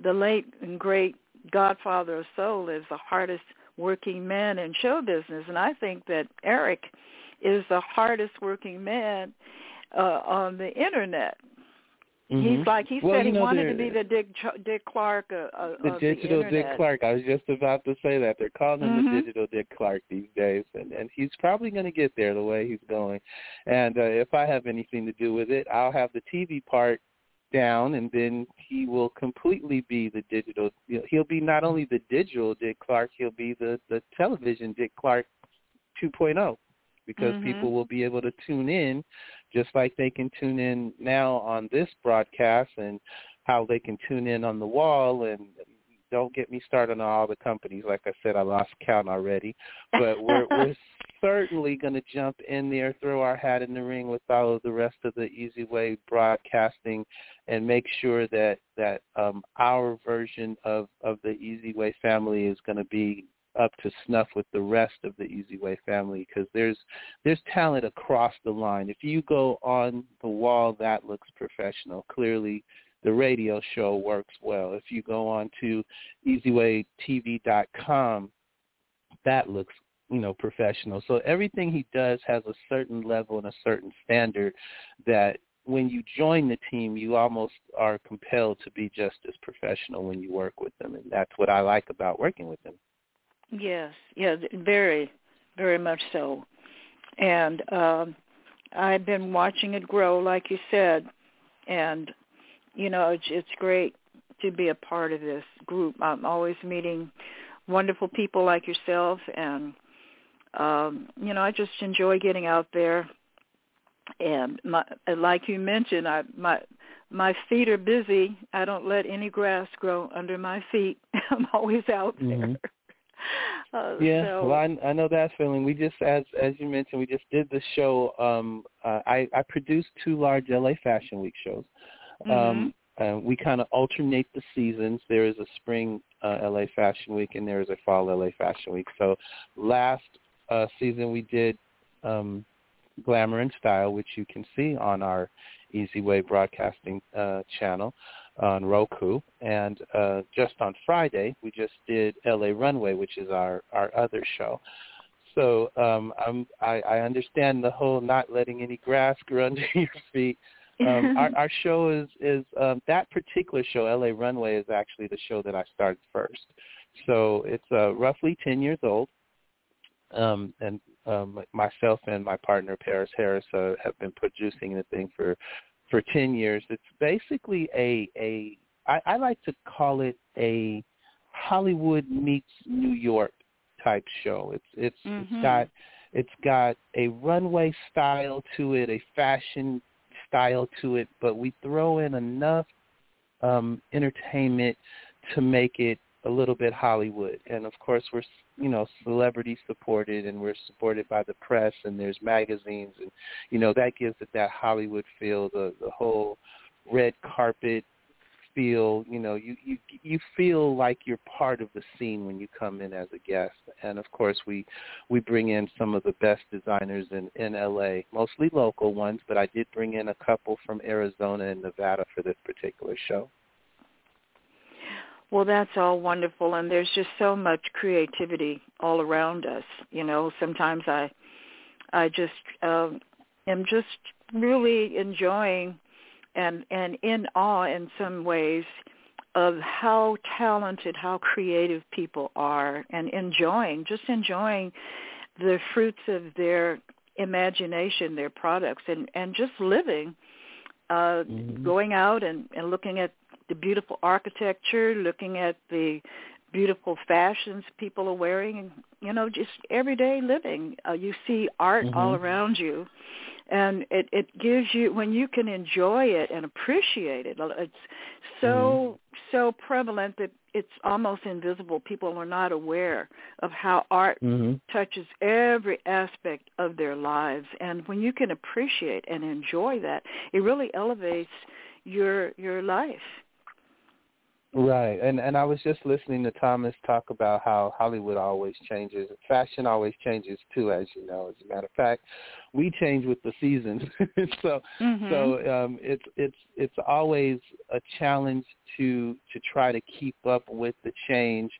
the late and great godfather of soul is the hardest working men in show business, and I think that Eric is the hardest working man uh, on the internet. Mm-hmm. He's like he well, said you he know, wanted to be the Dick Dick Clark uh, uh, the digital the Dick Clark. I was just about to say that they're calling him mm-hmm. the digital Dick Clark these days, and and he's probably going to get there the way he's going. And uh, if I have anything to do with it, I'll have the TV part down, and then he will completely be the digital. He'll be not only the digital Dick Clark, he'll be the the television Dick Clark 2.0 because mm-hmm. people will be able to tune in just like they can tune in now on this broadcast and how they can tune in on the wall and don't get me started on all the companies. Like I said, I lost count already, but we're we're certainly going to jump in there, throw our hat in the ring with all of the rest of the EZWay broadcasting, and make sure that that um, our version of of the EZWay family is going to be up to snuff with the rest of the EZWay family because there's there's talent across the line. If you go on the wall, that looks professional. Clearly, the radio show works well. If you go on to EZWayTV.com, that looks you know professional. So everything he does has a certain level and a certain standard that when you join the team, you almost are compelled to be just as professional when you work with them, and that's what I like about working with them. Yes, yeah, very, very much so. And um, I've been watching it grow, like you said, and you know it's, it's great to be a part of this group. I'm always meeting wonderful people like yourself, and um, you know I just enjoy getting out there. And my, like you mentioned, I my my feet are busy. I don't let any grass grow under my feet. I'm always out there. Mm-hmm. Uh, yeah, so, well, I, I know that feeling. We just, as as you mentioned, we just did the show. Um, uh, I I produced two large LA Fashion Week shows. Um, mm-hmm. uh, we kind of alternate the seasons. There is a spring uh, LA Fashion Week and there is a fall LA Fashion Week. So last uh, season we did um, Glamour and Style, which you can see on our EZWay Broadcasting uh, channel on Roku. And uh, just on Friday, we just did LA Runway, which is our, our other show. So um, I'm, I, I understand the whole not letting any grass grow under your feet. Um, our, our show is is um, that particular show, LA Runway, is actually the show that I started first. So it's uh, roughly ten years old, um, and um, myself and my partner Paris Harris uh, have been producing the thing for for 10 years. It's basically a a I, I like to call it a Hollywood meets New York type show. It's it's mm-hmm. it's got it's got a runway style to it, a fashion style to it, but we throw in enough um entertainment to make it a little bit Hollywood. And of course, we're you know celebrity supported, and we're supported by the press, and there's magazines, and you know that gives it that Hollywood feel, the the whole red carpet feel. You know, you you you feel like you're part of the scene when you come in as a guest. And of course, we we bring in some of the best designers in in LA, mostly local ones, but I did bring in a couple from Arizona and Nevada for this particular show. Well, that's all wonderful, and there's just so much creativity all around us. You know, sometimes I, I just um, am just really enjoying, and and in awe in some ways, of how talented, how creative people are, and enjoying, just enjoying the fruits of their imagination, their products, and and just living, uh, mm-hmm. going out and and looking at the beautiful architecture, looking at the beautiful fashions people are wearing, and you know, just everyday living. Uh, you see art mm-hmm. all around you, and it it gives you when you can enjoy it and appreciate it. It's so mm-hmm. so prevalent that it's almost invisible. People are not aware of how art mm-hmm. touches every aspect of their lives, and when you can appreciate and enjoy that, it really elevates your your life. Right, and and I was just listening to Thomas talk about how Hollywood always changes, fashion always changes too, as you know. As a matter of fact, we change with the seasons, so mm-hmm. so um, it's it's it's always a challenge to to try to keep up with the change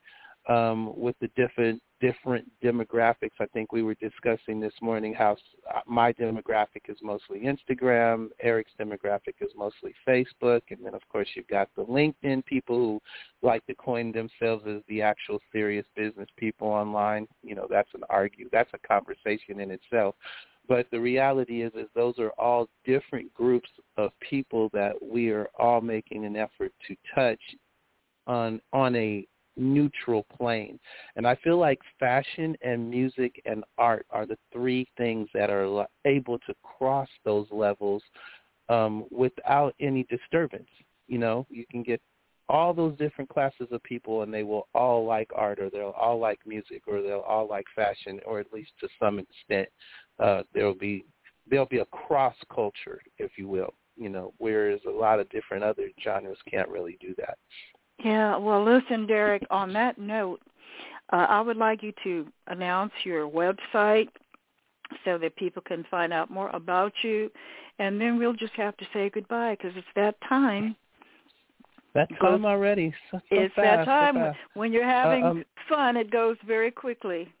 um, with the different different demographics. I think we were discussing this morning how uh, my demographic is mostly Instagram, Eric's demographic is mostly Facebook, and then of course you've got the LinkedIn people who like to coin themselves as the actual serious business people online. You know, that's an argue, that's a conversation in itself. But the reality is, is those are all different groups of people that we are all making an effort to touch on on a neutral plane. And I feel like fashion and music and art are the three things that are able to cross those levels um, without any disturbance. You know, you can get all those different classes of people and they will all like art or they'll all like music or they'll all like fashion or at least to some extent uh there'll be there'll be a cross culture if you will you know whereas a lot of different other genres can't really do that yeah, well, listen, Derrick, on that note, uh, I would like you to announce your website so that people can find out more about you. And then we'll just have to say goodbye because it's that time. That time already. So, so it's fast, that time. So when you're having uh, um, fun, it goes very quickly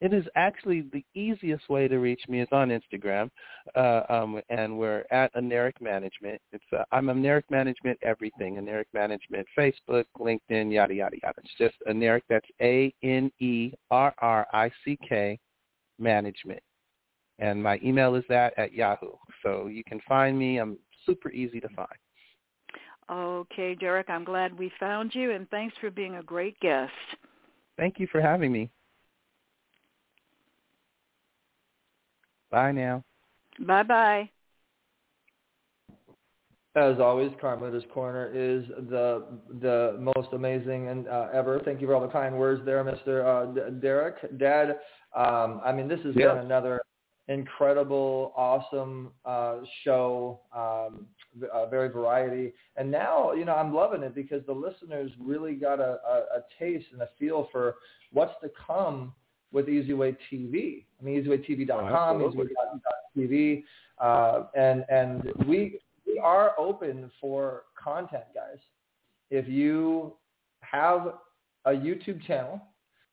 it is actually the easiest way to reach me is on Instagram, uh, um, and we're at Anerrick Management. It's uh, I'm Anerrick Management everything. Anerrick Management, Facebook, LinkedIn, yada yada yada. It's just Anerrick. That's A N E R R I C K Management, and my email is that at Yahoo. So you can find me. I'm super easy to find. Okay, Derrick, I'm glad we found you, and thanks for being a great guest. Thank you for having me. Bye now. Bye bye. As always, Carmelita's Corner is the the most amazing and uh, ever. Thank you for all the kind words there, Mr. Uh, Derrick. Dad, um, I mean, this has been another incredible, awesome uh, show, um, uh, very variety. And now, you know, I'm loving it because the listeners really got a, a, a taste and a feel for what's to come with EZWay TV. I mean, EZWayTV.com, oh, EZWay.tv, uh, and and we we are open for content, guys. If you have a YouTube channel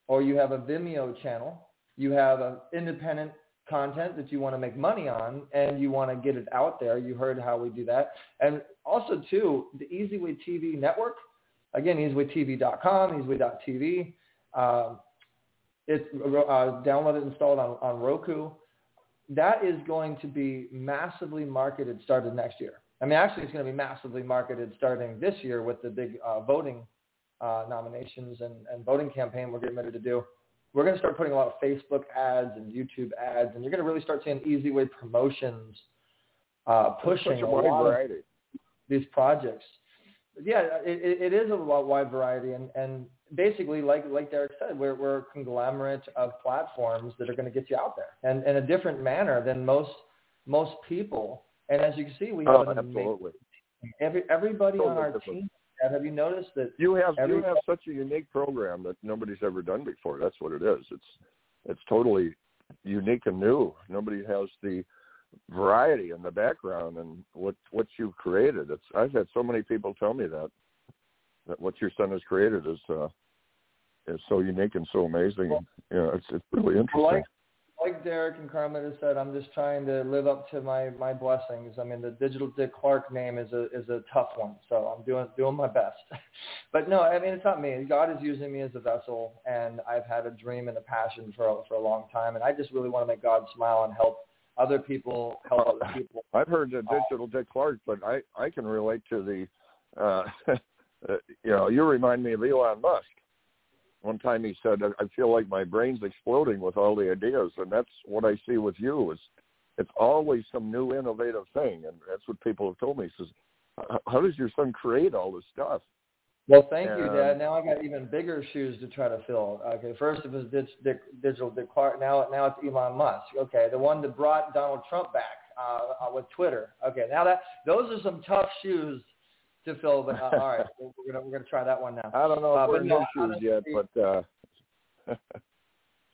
or you have a Vimeo channel, you have an independent content that you want to make money on and you want to get it out there. You heard how we do that. And also, too, the EZWay TV network, again, EZWayTV.com, EZWay.tv. Um, it's uh, downloaded and installed on, on Roku. That is going to be massively marketed started next year. I mean, actually, it's going to be massively marketed starting this year with the big uh, voting uh, nominations and, and voting campaign we're getting ready to do. We're going to start putting a lot of Facebook ads and YouTube ads, and you're going to really start seeing EZWay promotions uh, pushing a, a lot variety. of these projects. Yeah, it, it is a wide variety, and, and basically, like like Derrick said, we're we're a conglomerate of platforms that are going to get you out there, and in a different manner than most most people. And as you can see, we have oh, an absolutely. every everybody totally on our different. team. Have you noticed that you have you have such a unique program that nobody's ever done before? That's what it is. It's it's totally unique and new. Nobody has the variety in the background and what what you've created. It's I've had so many people tell me that that what your son has created is uh, is so unique and so amazing. Well, you know, it's it's really interesting. Like, like Derrick and Carmen has said, I'm just trying to live up to my my blessings. I mean, the digital Dick Clark name is a is a tough one, so I'm doing doing my best. but no, I mean, it's not me. God is using me as a vessel, and I've had a dream and a passion for for a long time, and I just really want to make God smile and help other people help other people. I've heard the digital Dick Clark, but I I can relate to the. uh uh, know, you remind me of Elon Musk. One time he said, "I feel like my brain's exploding with all the ideas," and that's what I see with you. Is it's always some new innovative thing, and that's what people have told me. He says, "How does your son create all this stuff?" Well, thank and, you, Dad. Now I got even bigger shoes to try to fill. Okay, first it was Digital Dick Clark. Now, now it's Elon Musk. Okay, the one that brought Donald Trump back uh, uh, with Twitter. Okay, now that those are some tough shoes to fill. But uh, all right, we're gonna we're gonna try that one now. I don't know if Uh, we're in no, shoes yet, but uh,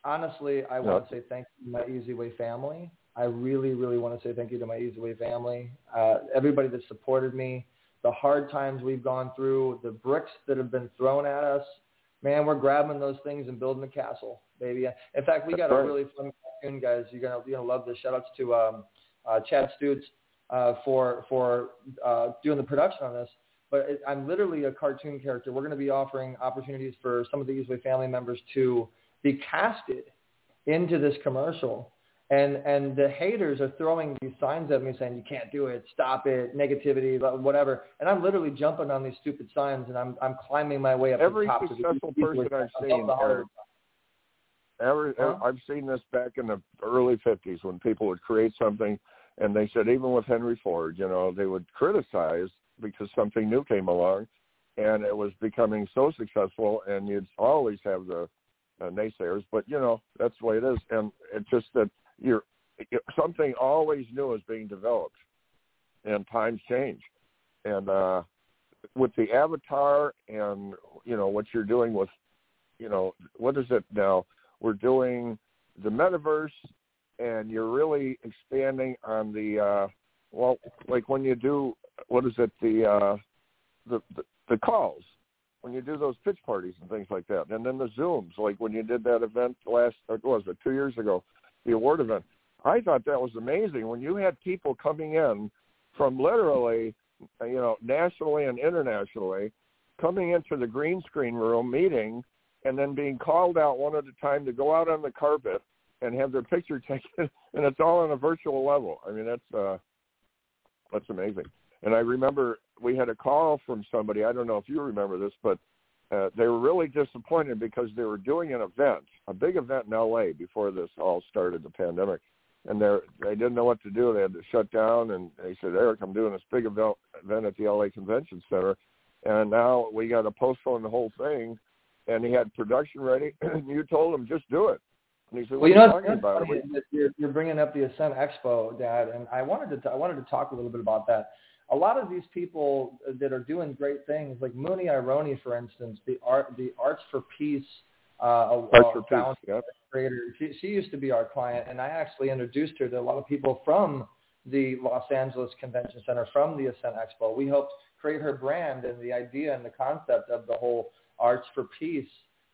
honestly, I No. want to say thank you to my Easy Way family. I really, really want to say thank you to my Easy Way family. Uh, everybody that supported me, the hard times we've gone through, the bricks that have been thrown at us. Man, we're grabbing those things and building a castle, baby. In fact, we got a really fun cartoon, guys. You're gonna you're gonna love this. Shout outs to um, uh, Chad Stutz uh, for for uh, doing the production on this. But it, I'm literally a cartoon character. We're going to be offering opportunities for some of the EZWay family members to be casted into this commercial. And and the haters are throwing these signs at me saying you can't do it, stop it, negativity, whatever. And I'm literally jumping on these stupid signs and I'm I'm climbing my way up every to the top. to the successful person I've seen, Eric, every, Huh? I've seen this back in the early '50s when people would create something, and they said even with Henry Ford, you know, they would criticize because something new came along, and it was becoming so successful, and you'd always have the uh, naysayers, but you know that's the way it is, and it's just that you're something always new is being developed, and times change, and uh, with the avatar and you know what you're doing with, you know what is it now? We're doing the metaverse, and you're really expanding on the uh, well, like when you do what is it the uh, the, the the calls when you do those pitch parties and things like that, and then the zooms, like when you did that event last, or was it two years ago, the award event. I thought that was amazing when you had people coming in from literally, you know, nationally and internationally, coming into the green screen room meeting, and then being called out one at a time to go out on the carpet and have their picture taken, and it's all on a virtual level. I mean, that's uh, that's amazing. And I remember we had a call from somebody. I don't know if you remember this, but uh, they were really disappointed because they were doing an event, a big event in L.A. before this all started, the pandemic, and they they didn't know what to do. They had to shut down, and they said, "Eric, I'm doing this big event event at the L.A. Convention Center, and now we got to postpone the whole thing." And he had production ready, and you told him just do it. And he said, Well, "What you are know, you it's talking about?" you're, you're bringing up the Ascent Expo, Dad, and I wanted to I wanted to talk a little bit about that. A lot of these people that are doing great things, like Mooney Ironi, for instance, the art the Arts for Peace uh, Arts for Peace, yep. creator. She, she used to be our client, and I actually introduced her to a lot of people from the Los Angeles Convention Center, from the Ascent Expo. We helped create her brand and the idea and the concept of the whole Arts for Peace.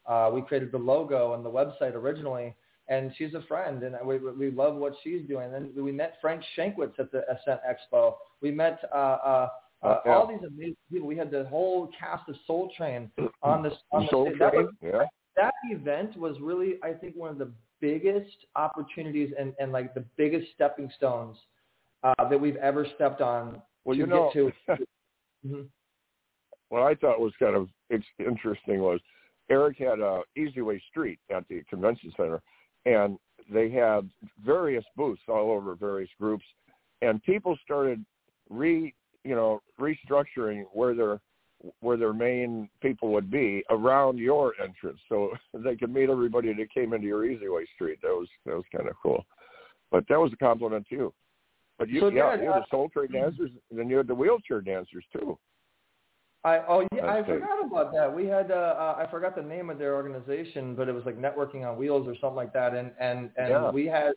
Uh, we created the logo and the website originally, and she's a friend, and we, we love what she's doing. And then we met Frank Shankwitz at the Ascent Expo. We met uh, uh, uh, yeah. all these amazing people. We had the whole cast of Soul Train on this. On the Soul stage. That Train, was- yeah. that event was really, I think, one of the biggest opportunities and, and like the biggest stepping stones uh, that we've ever stepped on Well, to you know, get to. Mhm. what I thought was kind of interesting was Eric had a EZWay Street at the convention center, and they had various booths all over various groups, and people started re you know restructuring where their where their main people would be around your entrance, so they could meet everybody that came into your EZWay Street. That was that was kind of cool, but that was a compliment to you. But you, So, yeah, Dad, you had uh, the Soul Train dancers, and then you had the wheelchair dancers too. I oh yeah, I forgot about that. We had uh, uh, I forgot the name of their organization, but it was like Networking on Wheels or something like that. And and and Yeah. we had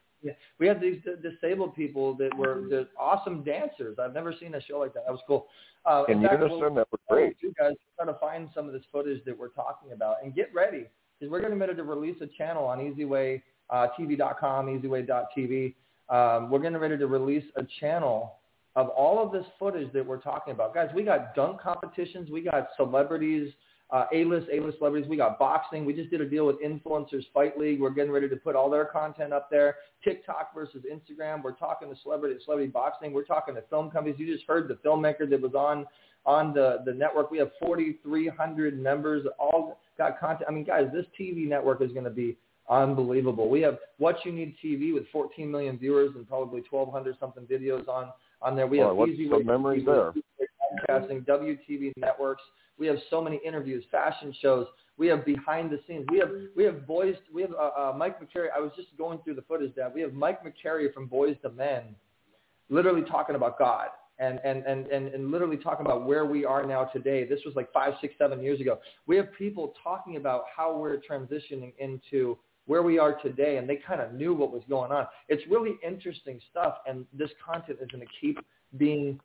we had these disabled people that were the awesome dancers. I've never seen a show like that. That was cool. Uh, In fact, we'll- that was great. do, guys, try to find some of this footage that we're talking about and get ready because we're getting ready to release a channel on EZWay uh, TV.com, EZWay.tv. Um, we're getting ready to release a channel of all of this footage that we're talking about. Guys, we got dunk competitions. We got celebrities, uh, A-list, A-list celebrities. We got boxing. We just did a deal with Influencers Fight League. We're getting ready to put all their content up there. TikTok versus Instagram. We're talking to celebrity, celebrity boxing. We're talking to film companies. You just heard the filmmaker that was on on the, the network. We have 4,300 members, all got content. I mean, guys, this TV network is going to be unbelievable. We have What You Need TV with 14 million viewers and probably 1,200 something videos on on there. We Boy, have what's Easy the memories there? Podcasting, WTV networks. We have so many interviews, fashion shows. We have behind the scenes. We have we have boys. We have uh, uh, Mike McCary. I was just going through the footage. That we have Mike McCary from Boyz II Men, literally talking about God and, and, and, and, and literally talking about where we are now today. This was like five, six, seven years ago. We have people talking about how we're transitioning into where we are today, and they kind of knew what was going on. It's really interesting stuff, and this content is going to keep being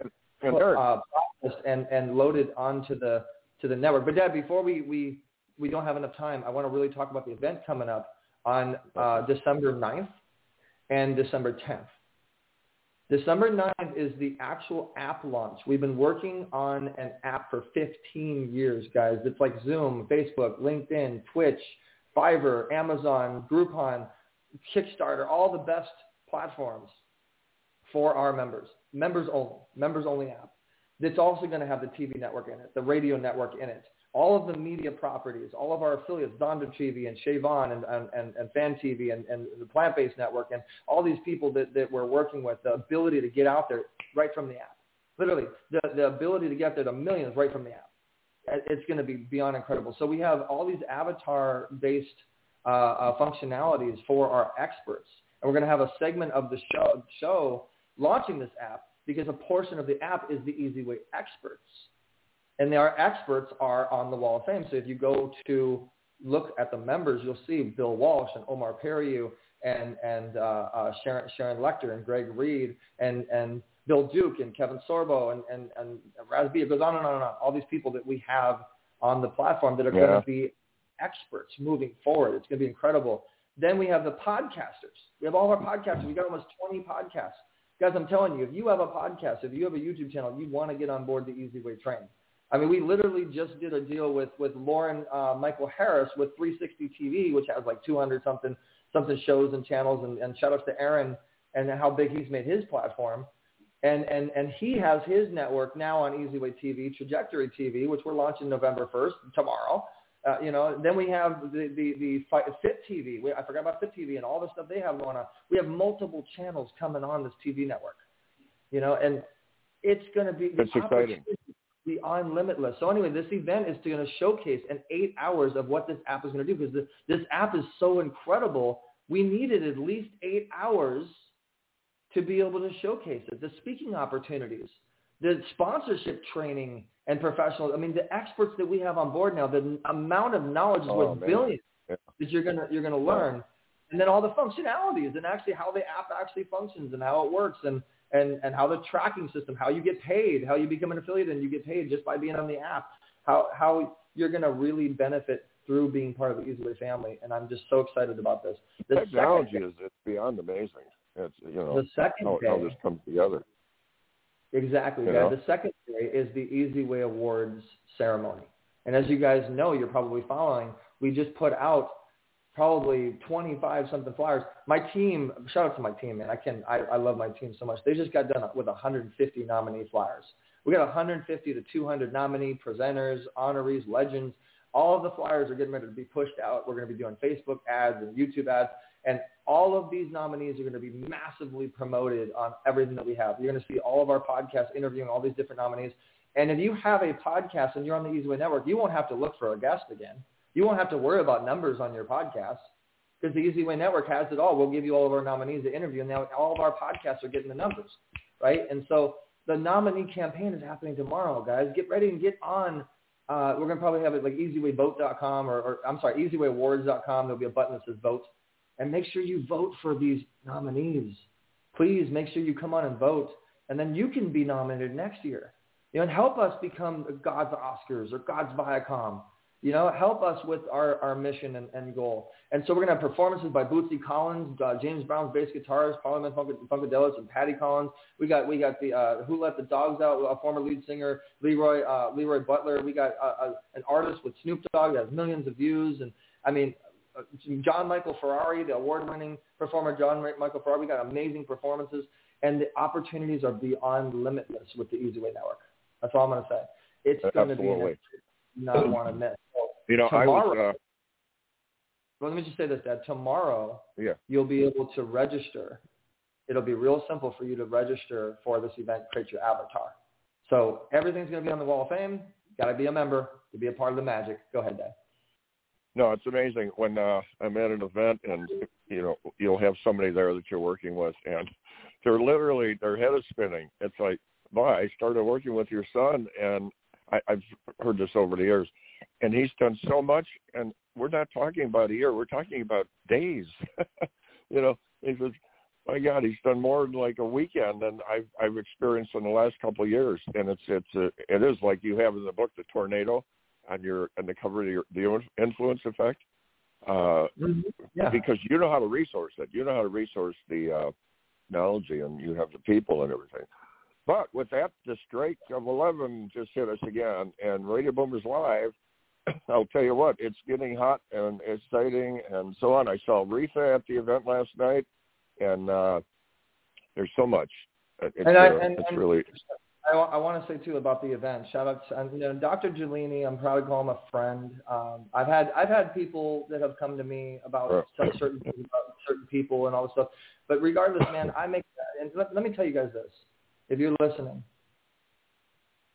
uh, processed and, and loaded onto the to the network. But Dad, before we, we, we don't have enough time, I want to really talk about the event coming up on uh, December 9th and December 10th. December 9th is the actual app launch. We've been working on an app for 15 years, guys. It's like Zoom, Facebook, LinkedIn, Twitch, Fiverr, Amazon, Groupon, Kickstarter, all the best platforms for our members. Members only. Members only app. It's also going to have the TV network in it, the radio network in it, all of the media properties, all of our affiliates, Donda TV and Shavon and, and, and, and Fan TV and, and the Plant Based Network and all these people that, that we're working with, the ability to get out there right from the app. Literally, the, the ability to get there to millions right from the app. It's going to be beyond incredible. So we have all these avatar-based uh, uh, functionalities for our experts. And we're going to have a segment of the show, show launching this app because a portion of the app is the Easy Way experts and our experts are on the Wall of Fame. So if you go to look at the members, you'll see Bill Walsh and Omar Periu and and uh, uh, Sharon, Sharon Lechter and Greg Reed and and Bill Duke and Kevin Sorbo and and and Raz It goes on and on and on. All these people that we have on the platform that are yeah. going to be experts moving forward. It's going to be incredible. Then we have the podcasters. We have all our podcasters. We got almost 20 podcasts. Guys, I'm telling you, if you have a podcast, if you have a YouTube channel, you want to get on board the EZWay train. I mean, we literally just did a deal with with Lauren uh, Michael Harris with 360 TV, which has like 200 something something shows and channels, and, and shout out to Aaron and how big he's made his platform. And and and he has his network now on EZWay TV, Trajectory TV, which we're launching November 1st tomorrow. Uh, you know, then we have the the, the Fit TV. We, I forgot about Fit TV and all the stuff they have going on. We have multiple channels coming on this TV network. You know, and it's going to be it's exciting beyond limitless. So anyway, this event is going to showcase in eight hours of what this app is going to do because this, this app is so incredible. We needed at least eight hours to be able to showcase it. The speaking opportunities, the sponsorship training and professional. I mean, the experts that we have on board now, the amount of knowledge is oh, worth man. billions yeah. that you're gonna you're gonna learn, and then all the functionalities and actually how the app actually functions and how it works and and, and how the tracking system, how you get paid, how you become an affiliate and you get paid just by being on the app, how, how you're going to really benefit through being part of the Easily family. And I'm just so excited about this. The technology second, is it's beyond amazing. It's, you know, the second how, day, how this comes together. Exactly. Yeah. The second day is the EZWay Awards ceremony. And as you guys know, you're probably following, we just put out probably 25 something flyers. My team, shout out to my team, man. I can, I, I love my team so much. They just got done with 150 nominee flyers. We got 150 to 200 nominee presenters, honorees, legends. All of the flyers are getting ready to be pushed out. We're going to be doing Facebook ads and YouTube ads. And all of these nominees are going to be massively promoted on everything that we have. You're going to see all of our podcasts interviewing all these different nominees. And if you have a podcast and you're on the EZWay Network, you won't have to look for a guest again. You won't have to worry about numbers on your podcast because the EZWay Network has it all. We'll give you all of our nominees to interview, and now all of our podcasts are getting the numbers, right? And so the nominee campaign is happening tomorrow, guys. Get ready and get on. Uh, we're going to probably have it like ezwayvote.com or, or I'm sorry, ezwayAwards.com. There'll be a button that says vote. And make sure you vote for these nominees. Please make sure you come on and vote. And then you can be nominated next year. You know, and help us become God's Oscars or God's Viacom you know, help us with our, our mission and, and goal. And so we're going to have performances by Bootsy Collins, uh, James Brown's bass guitarist, Parliament Funkadelic, and Patty Collins. We got we got the uh, Who Let the Dogs Out, a former lead singer, Leroy uh, Leroy Butler. We got uh, uh, an artist with Snoop Dogg that has millions of views. And I mean, John Michael Ferrari, the award-winning performer John Michael Ferrari. Got amazing performances, and the opportunities are beyond limitless with the EZWay Network. That's all I'm going to say. It's going to be an, not want to miss. You know, tomorrow, I was. Uh, well, let me just say this: that tomorrow, yeah, you'll be able to register. It'll be real simple for you to register for this event. Create your avatar. So everything's going to be on the Wall of Fame. Got to be a member to be a part of the magic. Go ahead, Dad. No, it's amazing when uh, I'm at an event and you know you'll have somebody there that you're working with, and they're literally their head is spinning. It's like by. I started working with your son, and I, I've heard this over the years, and he's done so much. And we're not talking about a year; we're talking about days. you know, he says, "My God, he's done more in like a weekend than I've I've experienced in the last couple of years." And it's it's a, it is like you have in the book, the tornado on your on the cover of your, the influence effect. Uh, mm-hmm. yeah. because you know how to resource it. You know how to resource the uh, technology, and you have the people and everything. But with that, the strike of 11 just hit us again, and Radio Boomers Live, I'll tell you what, it's getting hot and exciting and so on. I saw Retha at the event last night, and uh, there's so much. It's, and I, uh, and, it's and really. I, I want to say too about the event. Shout out to you know, Dr. Gelini. I'm proud to call him a friend. Um, I've had I've had people that have come to me about some certain things about certain people and all this stuff. But regardless, man, I make that. and let, let me tell you guys this if you're listening,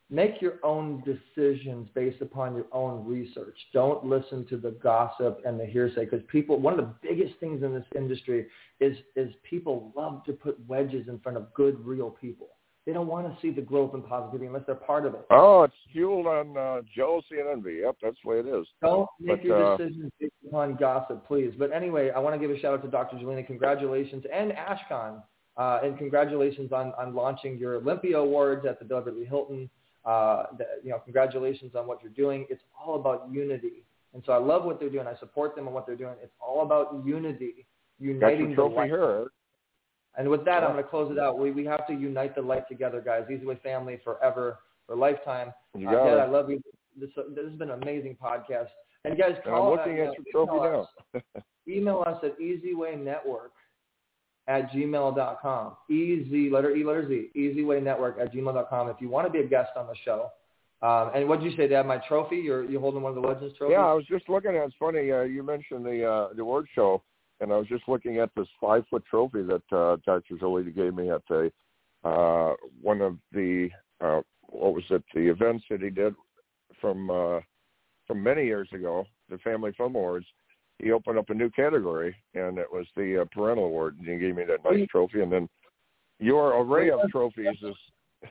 make your own decisions based upon your own research. Don't listen to the gossip and the hearsay because people, one of the biggest things in this industry is, is people love to put wedges in front of good, real people. They don't want to see the growth and positivity unless they're part of it. Oh, it's fueled on uh, jealousy and envy. Yep, that's the way it is. Don't make but, your uh, decisions based upon gossip, please. But anyway, I want to give a shout out to Dr. Jelena. Congratulations. And Ashcon. Uh, and congratulations on, on launching your Olympia Awards at the Beverly Hilton. Uh, the, you know, congratulations on what you're doing. It's all about unity. And so I love what they're doing. I support them and what they're doing. It's all about unity, uniting Got your the trophy light. here. And with that, Yeah. I'm going to close it out. We, we have to unite the light together, guys. EZWay family forever, for a lifetime. You Uh, got Dad, it. I love you. This, this has been an amazing podcast. And guys, call I'm looking uh, at your trophy now. email us at ezwaynetwork at gmail.com. Easy, letter E, letter Z, ezwaynetwork at gmail.com if you want to be a guest on the show. Um, and what did you say, Dad? My trophy? You're, you're holding one of the Legends trophies? Yeah, I was just looking at. it. It's funny uh, you mentioned the uh, the award show, and I was just looking at this five foot trophy that uh, Dr. Zolita gave me at the uh, one of the uh, what was it the events that he did from uh, from many years ago, the Family Film Awards. He opened up a new category, and it was the uh, parental award, and he gave me that nice trophy. And then your array of trophies is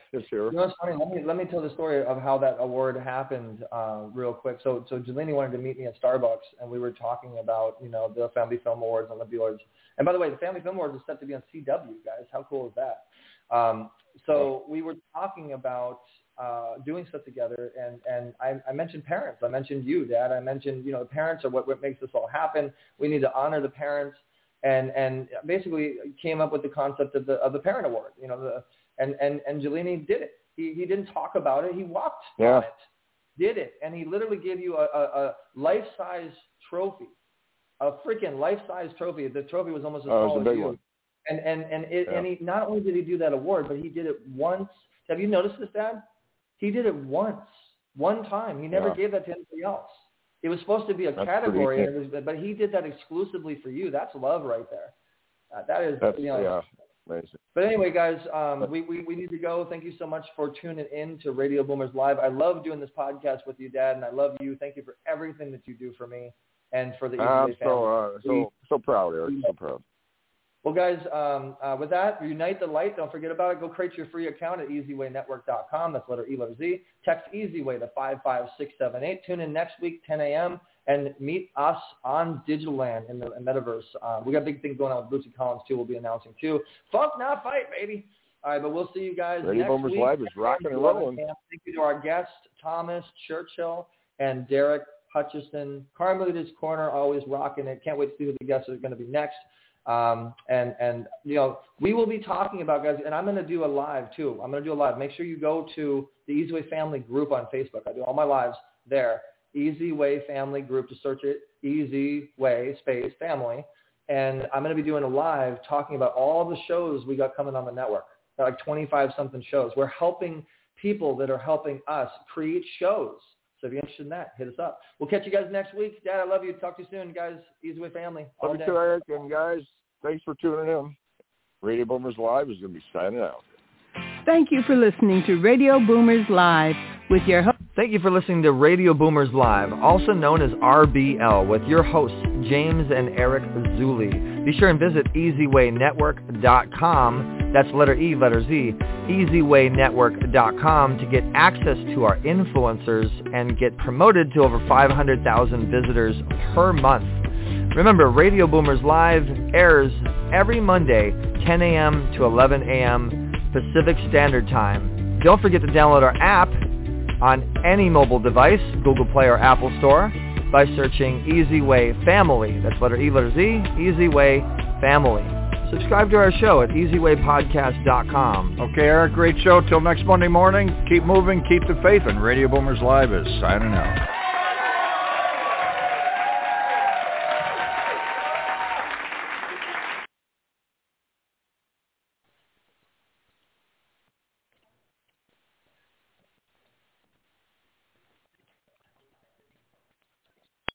is here. You know what's funny? Let me let me tell the story of how that award happened uh, real quick. So so Jelini wanted to meet me at Starbucks, and we were talking about you know the Family Film Awards and the Awards. And by the way, the Family Film Awards is set to be on CW, guys. How cool is that? Um, so we were talking about uh, doing stuff together, and and I, I mentioned parents. I mentioned you, Dad. I mentioned you know the parents are what what makes this all happen. We need to honor the parents, and and basically came up with the concept of the of the parent award. You know the and and and Jelini did it. He he didn't talk about it. He walked Yeah. on it, did it, and he literally gave you a, a, a life size trophy, a freaking life size trophy. The trophy was almost as Oh, tall a as big you. one. And and and it, Yeah. and he not only did he do that award, but he did it once. Have you noticed this, Dad? He did it once, one time. He never Yeah. gave that to anybody else. It was supposed to be a That's category, was, but he did that exclusively for you. That's love right there. Uh, that is, That's you know, yeah, amazing. but anyway, guys, um, we, we, we need to go. Thank you so much for tuning in to Radio Boomers Live. I love doing this podcast with you, Dad, and I love you. Thank you for everything that you do for me and for the Easy I'm so uh, so so proud, Eric. So proud. Well, guys, um, uh, with that, unite the light. Don't forget about it. Go create your free account at ezwaynetwork.com. That's letter E, letter Z. Text EZWay to 55678. Tune in next week, 10 a.m., and meet us on Digital Land in the metaverse. Uh, we got big things going on with Lucy Collins, too. We'll be announcing, too. Funk, not fight, baby. All right, but we'll see you guys Radio next Boomers week. Live is rocking and rolling. Thank you to our guests, Thomas Churchill and Derrick Hutchinson. Carmelita's Corner, always rocking it. Can't wait to see who the guests are going to be next. Um, and, and, you know, we will be talking about, guys, and I'm going to do a live, too. I'm going to do a live. Make sure you go to the EZWay Family group on Facebook. I do all my lives there. EZWay Family group to search it. EZWay space family. And I'm going to be doing a live talking about all the shows we got coming on the network. Like 25 something shows. We're helping people that are helping us create shows. So if you're interested in that, hit us up. We'll catch you guys next week. Dad, I love you. Talk to you soon, guys. EZWay Family. All Love you too, Eric. And guys, thanks for tuning in. Radio Boomers Live is going to be signing out. Thank you for listening to Radio Boomers Live with your host. Thank you for listening to Radio Boomers Live, also known as RBL, with your hosts, James and Eric Zuley. Be sure and visit EZWayNetwork.com, that's letter E, letter Z, EZWayNetwork.com to get access to our influencers and get promoted to over 500,000 visitors per month. Remember, Radio Boomers Live airs every Monday, 10 a.m. to 11 a.m. Pacific Standard Time. Don't forget to download our app on any mobile device, Google Play or Apple Store, by searching EZWay Family. That's letter E, letter Z, EZWay Family. Subscribe to our show at ezwaypodcast.com. Okay, Eric, great show. Till next Monday morning, keep moving, keep the faith, and Radio Boomers Live is signing out.